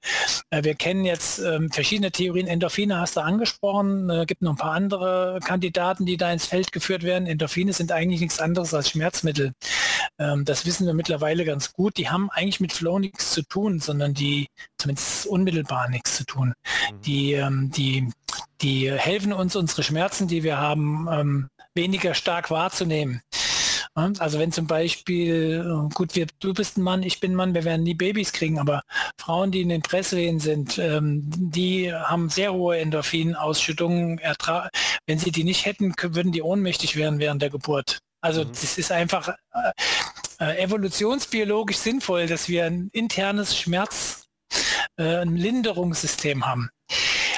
Äh, wir kennen jetzt ähm, verschiedene Theorien. Endorphine hast du angesprochen. Es äh, gibt noch ein paar andere Kandidaten, die da ins Feld geführt werden. Endorphine sind eigentlich nichts anderes als Schmerzmittel. Ähm, das wissen wir mittlerweile ganz gut. Die haben eigentlich mit Flow nichts zu tun, sondern die zumindest unmittelbar nichts zu tun. Mhm. Die, ähm, die, die helfen uns, unsere Schmerzen, die wir haben, ähm, weniger stark wahrzunehmen. Also wenn zum Beispiel, äh, gut, wir, du bist ein Mann, ich bin ein Mann, wir werden nie Babys kriegen, aber Frauen, die in den Presswehen sind, ähm, die haben sehr hohe Endorphinausschüttungen. Wenn sie die nicht hätten, würden die ohnmächtig werden während der Geburt. Also mhm. das ist einfach äh, äh, evolutionsbiologisch sinnvoll, dass wir ein internes Schmerz, äh, ein Linderungssystem haben.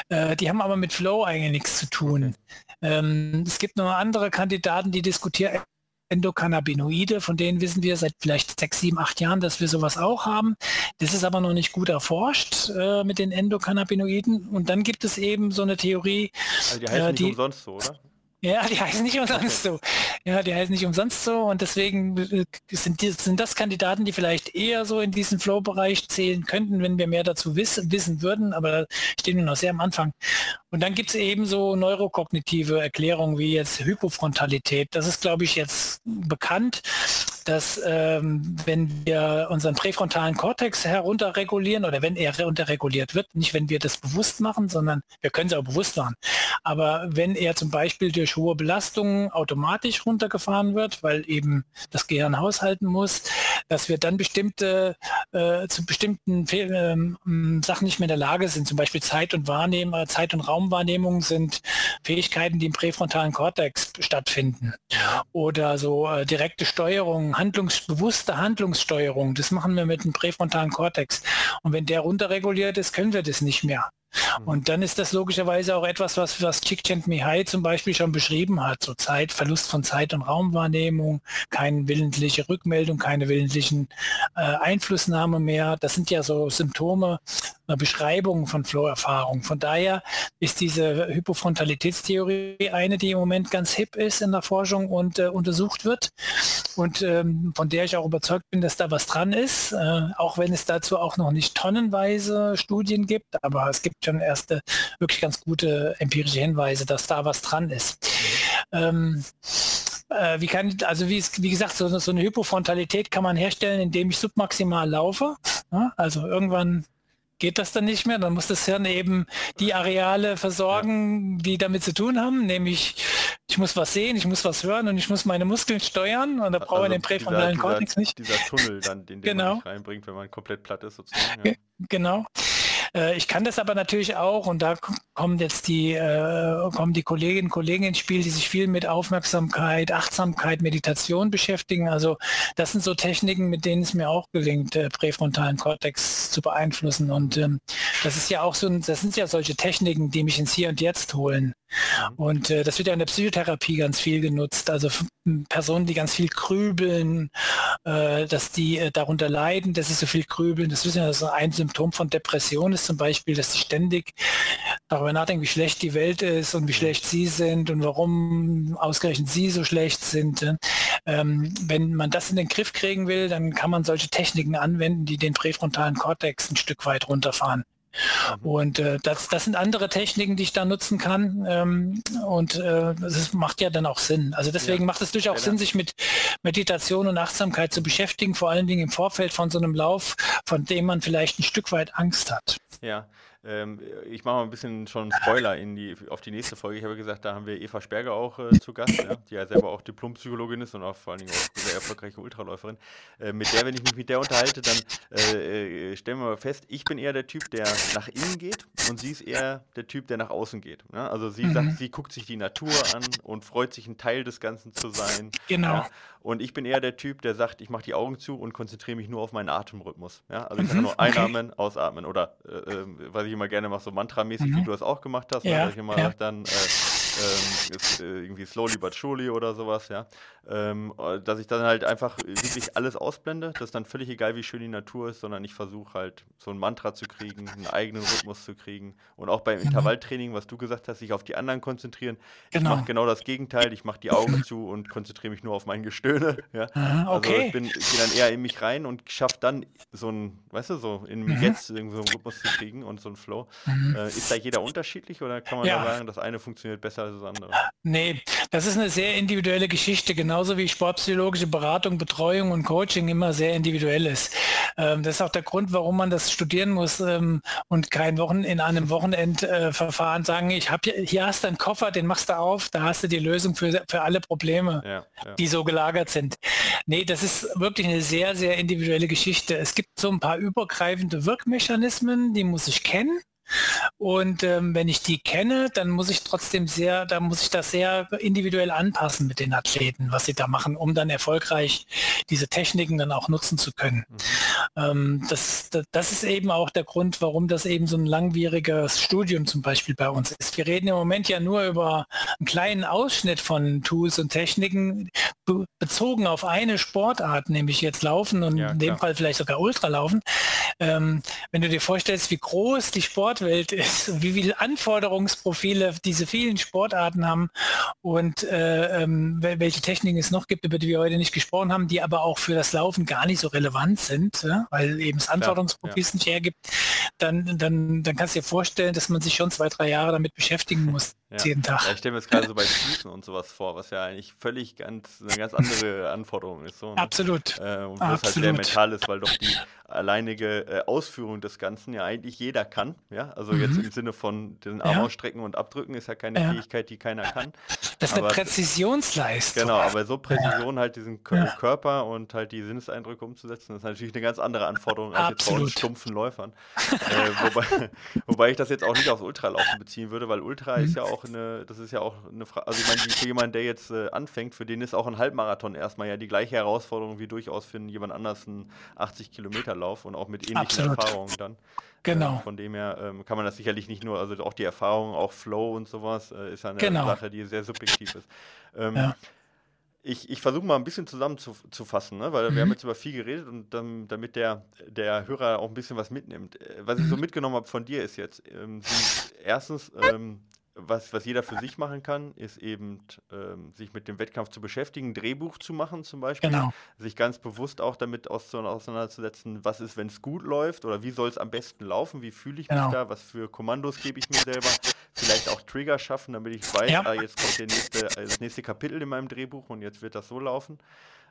Äh, die haben aber mit Flow eigentlich nichts zu tun. Okay. Ähm, es gibt noch andere Kandidaten, die diskutieren Endokannabinoide, von denen wissen wir seit vielleicht sechs, sieben, acht Jahren, dass wir sowas auch haben. Das ist aber noch nicht gut erforscht äh, mit den Endokannabinoiden. Und dann gibt es eben so eine Theorie. Also die heißen äh, die, nicht umsonst so, oder? Ja, die heißen nicht umsonst so. Ja, die heißen nicht umsonst so und deswegen äh, sind, die, sind das Kandidaten, die vielleicht eher so in diesen Flow-Bereich zählen könnten, wenn wir mehr dazu wiss, wissen würden, aber da stehen wir noch sehr am Anfang. Und dann gibt es eben so neurokognitive Erklärungen wie jetzt Hypofrontalität. Das ist, glaube ich, jetzt bekannt, dass ähm, wenn wir unseren präfrontalen Kortex herunterregulieren oder wenn er runterreguliert wird, nicht wenn wir das bewusst machen, sondern wir können es auch bewusst machen, aber wenn er zum Beispiel durch hohe Belastungen automatisch runtergefahren wird, weil eben das Gehirn haushalten muss, dass wir dann bestimmte äh, zu bestimmten ähm, Sachen nicht mehr in der Lage sind, zum Beispiel Zeit und Wahrnehmung, Zeit und Raumwahrnehmung sind Fähigkeiten, die im präfrontalen Kortex stattfinden. Oder so äh, direkte Steuerung, handlungsbewusste Handlungssteuerung, das machen wir mit dem präfrontalen Kortex. Und wenn der runterreguliert ist, können wir das nicht mehr. Mhm. Und dann ist das logischerweise auch etwas, was, was Csikszentmihalyi zum Beispiel schon beschrieben hat. So Zeit, Verlust von Zeit- und Raumwahrnehmung, keine willentliche Rückmeldung, keine willentlichen äh, Einflussnahme mehr. Das sind ja so Symptome, äh, Beschreibungen von Flow-Erfahrung. Von daher ist diese Hypofrontalitätstheorie eine, die im Moment ganz hip ist in der Forschung und äh, untersucht wird und ähm, von der ich auch überzeugt bin, dass da was dran ist, äh, auch wenn es dazu auch noch nicht tonnenweise Studien gibt, aber es gibt schon erste wirklich ganz gute empirische Hinweise, dass da was dran ist. Ähm, äh, wie kann, also wie, wie gesagt, so, so, eine Hypofrontalität kann man herstellen, indem ich submaximal laufe. Ja, also irgendwann geht das dann nicht mehr. Dann muss das Hirn eben die Areale versorgen, die damit zu tun haben, nämlich ich muss was sehen, ich muss was hören und ich muss meine Muskeln steuern und da brauche also ich den präfrontalen Kortex nicht. Dieser Tunnel dann, den, den genau. man reinbringt, wenn man komplett platt ist sozusagen. Ja. Genau. Äh, ich kann das aber natürlich auch und da kommen jetzt die, äh, kommen die Kolleginnen und Kollegen ins Spiel, die sich viel mit Aufmerksamkeit, Achtsamkeit, Meditation beschäftigen. Also das sind so Techniken, mit denen es mir auch gelingt, äh, präfrontalen Kortex zu beeinflussen. Und ähm, das ist ja auch so, das sind ja solche Techniken, die mich ins Hier und Jetzt holen. Mhm. Und äh, das wird ja in der Psychotherapie ganz viel genutzt. Also Personen, die ganz viel grübeln, äh, dass die äh, darunter leiden, dass sie so viel grübeln. Das wissen ja, das ist ein Symptom von Depression ist zum Beispiel, dass sie ständig darüber nachdenken, wie schlecht die Welt ist und wie schlecht sie sind und warum ausgerechnet sie so schlecht sind. Ähm, wenn man das in den Griff kriegen will, dann kann man solche Techniken anwenden, die den präfrontalen Kortex ein Stück weit runterfahren. Mhm. Und äh, das, das sind andere Techniken, die ich da nutzen kann. Ähm, und äh, das macht ja dann auch Sinn. Also deswegen ja. macht es durchaus ja, Sinn, sich mit Meditation und Achtsamkeit zu beschäftigen, vor allen Dingen im Vorfeld von so einem Lauf, von dem man vielleicht ein Stück weit Angst hat. Ja, ähm, ich mache mal ein bisschen schon Spoiler in die, auf die nächste Folge. Ich habe gesagt, da haben wir Eva Sperger auch äh, zu Gast, ja, die ja selber auch Diplompsychologin ist und auch vor allen Dingen auch sehr erfolgreiche Ultraläuferin. Äh, mit der, wenn ich mich mit der unterhalte, dann äh, äh, stellen wir mal fest, ich bin eher der Typ, der nach innen geht und sie ist eher der Typ, der nach außen geht. Ne? Also sie mhm. sagt, sie guckt sich die Natur an und freut sich, ein Teil des Ganzen zu sein. Genau. Ja? Und ich bin eher der Typ, der sagt, ich mache die Augen zu und konzentriere mich nur auf meinen Atemrhythmus. Ja? Also ich kann mhm, nur einatmen, ausatmen. Oder äh, äh, was ich immer gerne mache, so mantramäßig, mhm. wie du das auch gemacht hast. Ja, ich immer ja. dann, äh, ähm, ist, äh, irgendwie slowly but surely oder sowas, ja. Ähm, dass ich dann halt einfach wirklich alles ausblende. Das ist dann völlig egal, wie schön die Natur ist, sondern ich versuche halt so ein Mantra zu kriegen, einen eigenen Rhythmus zu kriegen. Und auch beim mhm. Intervalltraining, was du gesagt hast, sich auf die anderen konzentrieren. Genau. Ich mache genau das Gegenteil. Ich mache die Augen zu und konzentriere mich nur auf mein Gestöhne. [laughs] Ja. Aha, okay. Also ich, ich gehe dann eher in mich rein und schaffe dann so ein, weißt du, so in mhm. jetzt so einen Rhythmus zu kriegen und so ein Flow. Mhm. Äh, ist da jeder unterschiedlich oder kann man ja. da sagen, das eine funktioniert besser als das andere? Nee, das ist eine sehr individuelle Geschichte, genauso wie sportpsychologische Beratung, Betreuung und Coaching immer sehr individuell ist. Ähm, das ist auch der Grund, warum man das studieren muss ähm, und kein Wochen in einem Wochenendverfahren äh, sagen, ich habe hier, hier hast du einen Koffer, den machst du auf, da hast du die Lösung für, für alle Probleme, ja, ja. die so gelagert sind. Nee, das ist wirklich eine sehr, sehr individuelle Geschichte. Es gibt so ein paar übergreifende Wirkmechanismen, die muss ich kennen. Und ähm, wenn ich die kenne, dann muss ich trotzdem sehr, da muss ich das sehr individuell anpassen mit den Athleten, was sie da machen, um dann erfolgreich diese Techniken dann auch nutzen zu können. Mhm. Ähm, das, das ist eben auch der Grund, warum das eben so ein langwieriges Studium zum Beispiel bei uns ist. Wir reden im Moment ja nur über einen kleinen Ausschnitt von Tools und Techniken bezogen auf eine Sportart, nämlich jetzt Laufen und ja, in dem Fall vielleicht sogar Ultralaufen. Ähm, wenn du dir vorstellst, wie groß die Sportwelt ist, [laughs] wie viele Anforderungsprofile diese vielen Sportarten haben und äh, ähm, welche Techniken es noch gibt, über die wir heute nicht gesprochen haben, die aber auch für das Laufen gar nicht so relevant sind, ja? weil eben das Anforderungsprofil ja, nicht hergibt, dann, dann, dann kannst du dir vorstellen, dass man sich schon zwei, drei Jahre damit beschäftigen muss, jeden Tag. ich stelle mir jetzt gerade so bei Füßen und sowas vor, was ja eigentlich völlig ganz, eine ganz andere Anforderung ist. So, ne? Absolut. Äh, und was halt sehr mental ist, weil doch die alleinige äh, Ausführung des Ganzen ja eigentlich jeder kann. Ja, also mhm. jetzt im Sinne von den Arm ja. ausstrecken und abdrücken ist ja keine ja. Fähigkeit, die keiner kann. Das ist aber, eine Präzisionsleistung. Genau, aber so Präzision ja. halt diesen Körper und halt die Sinneseindrücke umzusetzen, ist natürlich eine ganz andere Anforderung als Absolut. jetzt bei stumpfen Läufern. äh, wobei, [laughs] wobei ich das jetzt auch nicht aufs Ultralaufen beziehen würde, weil Ultra mhm. ist ja auch eine, das ist ja auch eine Frage, also ich meine, für jemanden, der jetzt äh, anfängt, für den ist auch ein Halbmarathon erstmal ja die gleiche Herausforderung wie durchaus für jemand anders ein 80 Kilometer Lauf und auch mit ähnlichen Absolut. Erfahrungen dann. Genau. Äh, von dem her ähm, kann man das sicherlich nicht nur, also auch die Erfahrung, auch Flow und sowas, äh, ist eine genau. Sache, die sehr subjektiv ist. Ähm, ja. Ich, ich versuche mal ein bisschen zusammenzufassen, ne? weil mhm. wir haben jetzt über viel geredet und dann, damit der, der Hörer auch ein bisschen was mitnimmt. Äh, was ich so mhm. mitgenommen habe von dir ist jetzt, ähm, sind erstens ähm, was, was jeder für sich machen kann, ist eben ähm, sich mit dem Wettkampf zu beschäftigen, ein Drehbuch zu machen zum Beispiel, genau. sich ganz bewusst auch damit auseinanderzusetzen, was ist, wenn es gut läuft oder wie soll es am besten laufen, wie fühle ich genau. mich da, was für Kommandos gebe ich mir selber, vielleicht auch Trigger schaffen, damit ich weiß, ja. ah, jetzt kommt nächste, äh, das nächste Kapitel in meinem Drehbuch und jetzt wird das so laufen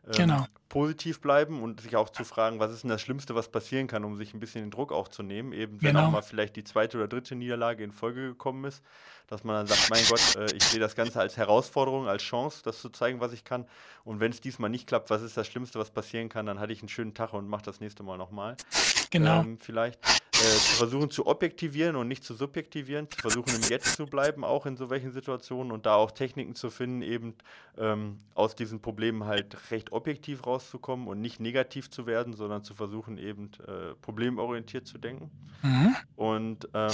ähm, genau. positiv bleiben und sich auch zu fragen, was ist denn das Schlimmste, was passieren kann, um sich ein bisschen den Druck auch zu nehmen. Eben wenn genau. auch mal vielleicht die zweite oder dritte Niederlage in Folge gekommen ist, dass man dann sagt, mein Gott, äh, ich sehe das Ganze als Herausforderung, als Chance, das zu zeigen, was ich kann. Und wenn es diesmal nicht klappt, was ist das Schlimmste, was passieren kann, dann hatte ich einen schönen Tag und mache das nächste Mal nochmal. Genau. Ähm, vielleicht äh, zu versuchen zu objektivieren und nicht zu subjektivieren, zu versuchen im Jetzt zu bleiben, auch in so welchen Situationen und da auch Techniken zu finden, eben ähm, aus diesen Problemen halt recht objektiv rauszukommen und nicht negativ zu werden, sondern zu versuchen, eben äh, problemorientiert zu denken. Mhm. Und ähm,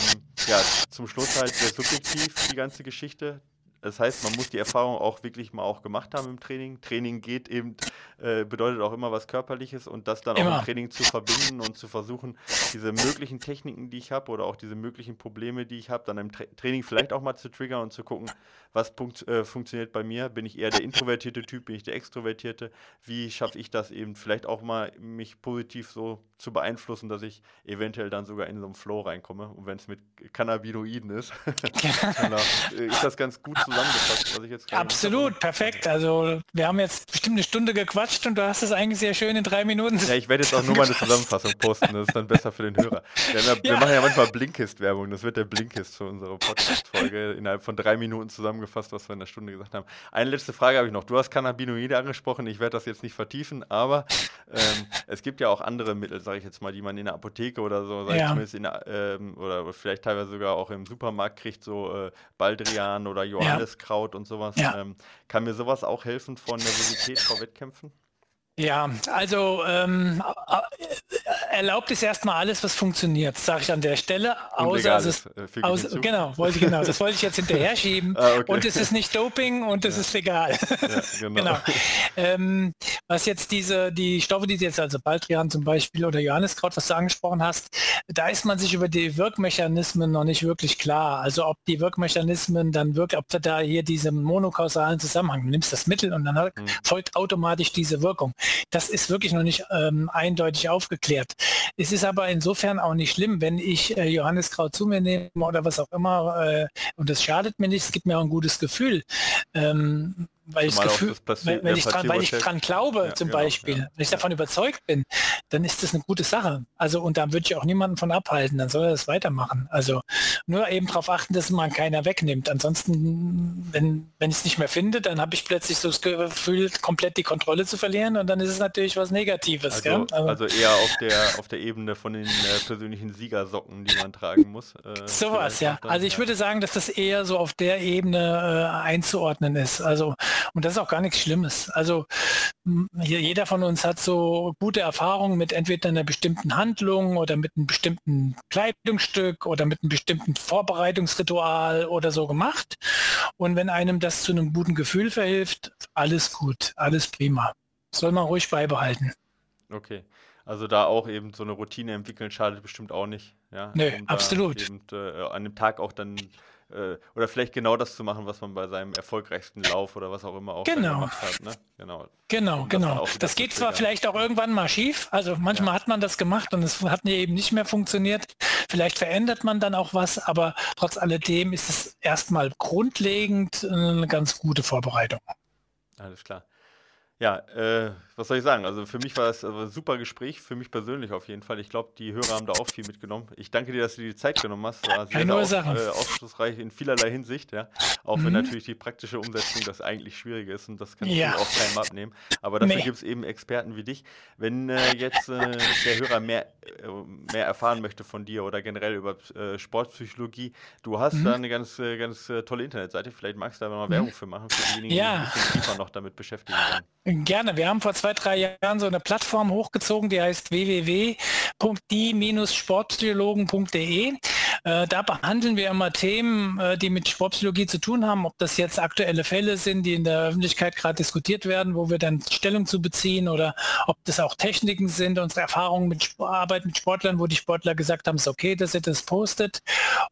ja, zum Schluss halt sehr subjektiv die ganze Geschichte. Das heißt, man muss die Erfahrung auch wirklich mal auch gemacht haben im Training. Training geht eben, äh, bedeutet auch immer was Körperliches und das dann immer. auch im Training zu verbinden und zu versuchen, diese möglichen Techniken, die ich habe oder auch diese möglichen Probleme, die ich habe, dann im Tra Training vielleicht auch mal zu triggern und zu gucken, was punkt, äh, funktioniert bei mir. Bin ich eher der introvertierte Typ, bin ich der extrovertierte? Wie schaffe ich das eben vielleicht auch mal, mich positiv so zu beeinflussen, dass ich eventuell dann sogar in so einen Flow reinkomme. Und wenn es mit Cannabinoiden ist, [laughs] [laughs] dann äh, ist das ganz gut zusammengefasst, was ich jetzt Absolut, perfekt. Also wir haben jetzt bestimmt eine Stunde gequatscht und du hast es eigentlich sehr schön in drei Minuten. Ja, ich werde jetzt auch nur mal eine Zusammenfassung posten, das ist dann besser für den Hörer. Wir, ja, wir machen ja manchmal Blinkist-Werbung, das wird der Blinkist für unsere Podcast-Folge innerhalb von drei Minuten zusammengefasst, was wir in der Stunde gesagt haben. Eine letzte Frage habe ich noch. Du hast Cannabinoide angesprochen, ich werde das jetzt nicht vertiefen, aber ähm, es gibt ja auch andere Mittel, sage ich jetzt mal, die man in der Apotheke oder so, sag ja. ich zumindest in ähm, oder vielleicht teilweise sogar auch im Supermarkt kriegt, so äh, Baldrian oder Johanniskraut ja. und sowas. Ja. Ähm, kann mir sowas auch helfen vor Nervosität vor Wettkämpfen? Ja, also ähm, erlaubt ist erstmal alles, was funktioniert, sage ich an der Stelle. Außer es ist, äh, außer, genau, wollte ich genau, das wollte ich jetzt [laughs] hinterher schieben. ah, okay. Und es ist nicht Doping und es ja. ist legal. Ja, [laughs] genau. genau. Ähm, was jetzt diese, die Stoffe, die jetzt, also Baldrian zum Beispiel oder Johanniskraut, was du angesprochen hast, da ist man sich über die Wirkmechanismen noch nicht wirklich klar. Also ob die Wirkmechanismen dann wirklich, ob da hier diesen monokausalen Zusammenhang, du nimmst das Mittel und dann hm. folgt automatisch diese Wirkung. Das ist wirklich noch nicht ähm, eindeutig aufgeklärt. Es ist aber insofern auch nicht schlimm, wenn ich äh, Johanniskraut zu mir nehme oder was auch immer äh, und das schadet mir nicht, es gibt mir auch ein gutes Gefühl. Ähm, weil, ich, Gefühl, weil, weil, ich dran, weil ich dran glaube, ja, zum genau, Beispiel, ja, wenn ich davon überzeugt bin, dann ist das eine gute Sache. Also und da würde ich auch niemanden von abhalten, dann soll er das weitermachen. Also nur eben darauf achten, dass man keiner wegnimmt. Ansonsten, wenn, wenn ich es nicht mehr finde, dann habe ich plötzlich so das Gefühl, komplett die Kontrolle zu verlieren und dann ist es natürlich was Negatives. Also, also eher auf der auf der Ebene von den äh, persönlichen Siegersocken, die man tragen muss. Äh, Sowas, ja. Dann, also ich ja. würde sagen, dass das eher so auf der Ebene äh, einzuordnen ist. Also und das ist auch gar nichts Schlimmes. Also jeder von uns hat so gute Erfahrungen mit entweder einer bestimmten Handlung oder mit einem bestimmten Kleidungsstück oder mit einem bestimmten Vorbereitungsritual oder so gemacht. Und wenn einem das zu einem guten Gefühl verhilft, alles gut, alles prima. Soll man ruhig beibehalten. Okay. Also da auch eben so eine Routine entwickeln schadet bestimmt auch nicht. Ja? Nö, um absolut. Eben, äh, an dem Tag auch dann äh, oder vielleicht genau das zu machen, was man bei seinem erfolgreichsten Lauf oder was auch immer auch genau. gemacht hat. Ne? Genau, genau. Um genau. Das, das geht zwar vielleicht auch irgendwann mal schief, also manchmal ja. hat man das gemacht und es hat mir eben nicht mehr funktioniert. Vielleicht verändert man dann auch was, aber trotz alledem ist es erstmal grundlegend eine ganz gute Vorbereitung. Alles klar. Ja, äh, was soll ich sagen? Also für mich war es also ein super Gespräch, für mich persönlich auf jeden Fall. Ich glaube, die Hörer haben da auch viel mitgenommen. Ich danke dir, dass du dir die Zeit genommen hast. War sehr auf, äh, aufschlussreich in vielerlei Hinsicht, ja. Auch mhm. wenn natürlich die praktische Umsetzung das eigentlich schwierig ist und das kannst ja. du auch keinem abnehmen. Aber dafür nee. gibt es eben Experten wie dich. Wenn äh, jetzt äh, der Hörer mehr, äh, mehr erfahren möchte von dir oder generell über äh, Sportpsychologie, du hast mhm. da eine ganz, ganz tolle Internetseite. Vielleicht magst du da mal mhm. Werbung für machen, für diejenigen, ja. die sich tiefer noch damit beschäftigen wollen. Gerne. Wir haben vor zwei, drei Jahren so eine Plattform hochgezogen, die heißt www.die-sportpsychologen.de. Äh, da behandeln wir immer Themen, äh, die mit Sportpsychologie zu tun haben, ob das jetzt aktuelle Fälle sind, die in der Öffentlichkeit gerade diskutiert werden, wo wir dann Stellung zu beziehen oder ob das auch Techniken sind, unsere Erfahrungen mit Arbeit mit Sportlern, wo die Sportler gesagt haben, es ist okay, dass ihr das postet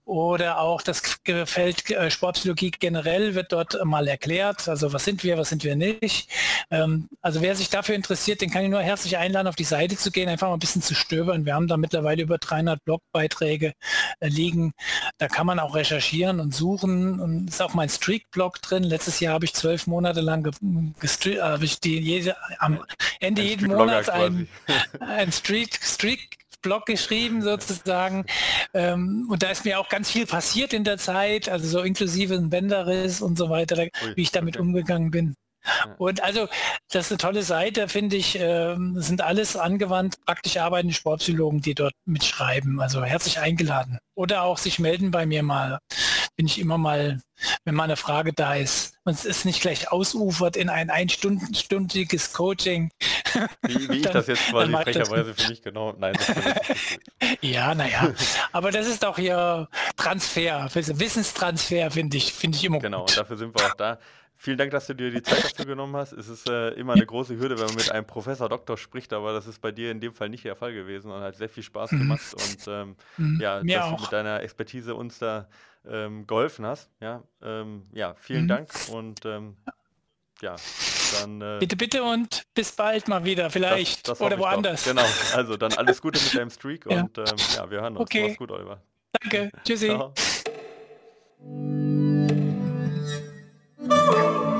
oder auch das Feld äh, Sportpsychologie generell wird dort mal erklärt, also was sind wir, was sind wir nicht. Ähm, also wer sich dafür interessiert, den kann ich nur herzlich einladen, auf die Seite zu gehen, einfach mal ein bisschen zu stöbern. Wir haben da mittlerweile über 300 Blogbeiträge liegen. Da kann man auch recherchieren und suchen. Und ist auch mein Streak-Blog drin. Letztes Jahr habe ich zwölf Monate lang gestreakt, habe ich die jede, am Ende ein jeden Monats ein, [laughs] ein Streak, Streak Blog geschrieben sozusagen. Ähm, und da ist mir auch ganz viel passiert in der Zeit, also so inklusive ein Bänderriss und so weiter, wie ich damit okay. umgegangen bin. Und also, das ist eine tolle Seite, finde ich. Ähm, sind alles angewandt, praktisch arbeitende Sportpsychologen, die dort mitschreiben. Also herzlich eingeladen. Oder auch sich melden bei mir mal. Bin ich immer mal, wenn mal eine Frage da ist. Und es ist nicht gleich ausufert in ein einstündiges Coaching. Wie, wie [laughs] ich das jetzt quasi frecherweise für mich genau. Nein, [laughs] ja, naja. Aber das ist auch hier Transfer, Wissenstransfer, finde ich, finde ich immer genau, gut. Genau, dafür sind wir auch da. Vielen Dank, dass du dir die Zeit dafür genommen hast. Es ist äh, immer eine große Hürde, wenn man mit einem Professor, Doktor spricht, aber das ist bei dir in dem Fall nicht der Fall gewesen und hat sehr viel Spaß mhm. gemacht und ähm, mhm. ja, Mir dass auch. du mit deiner Expertise uns da ähm, geholfen hast. Ja, ähm, ja vielen mhm. Dank und ähm, ja, dann. Äh, bitte, bitte und bis bald mal wieder, vielleicht. Das, das oder woanders. Genau, also dann alles Gute mit deinem Streak [laughs] ja. und ähm, ja, wir hören uns. Okay. Mach's gut, Oliver. Danke, [laughs] tschüssi. Ciao. Oh!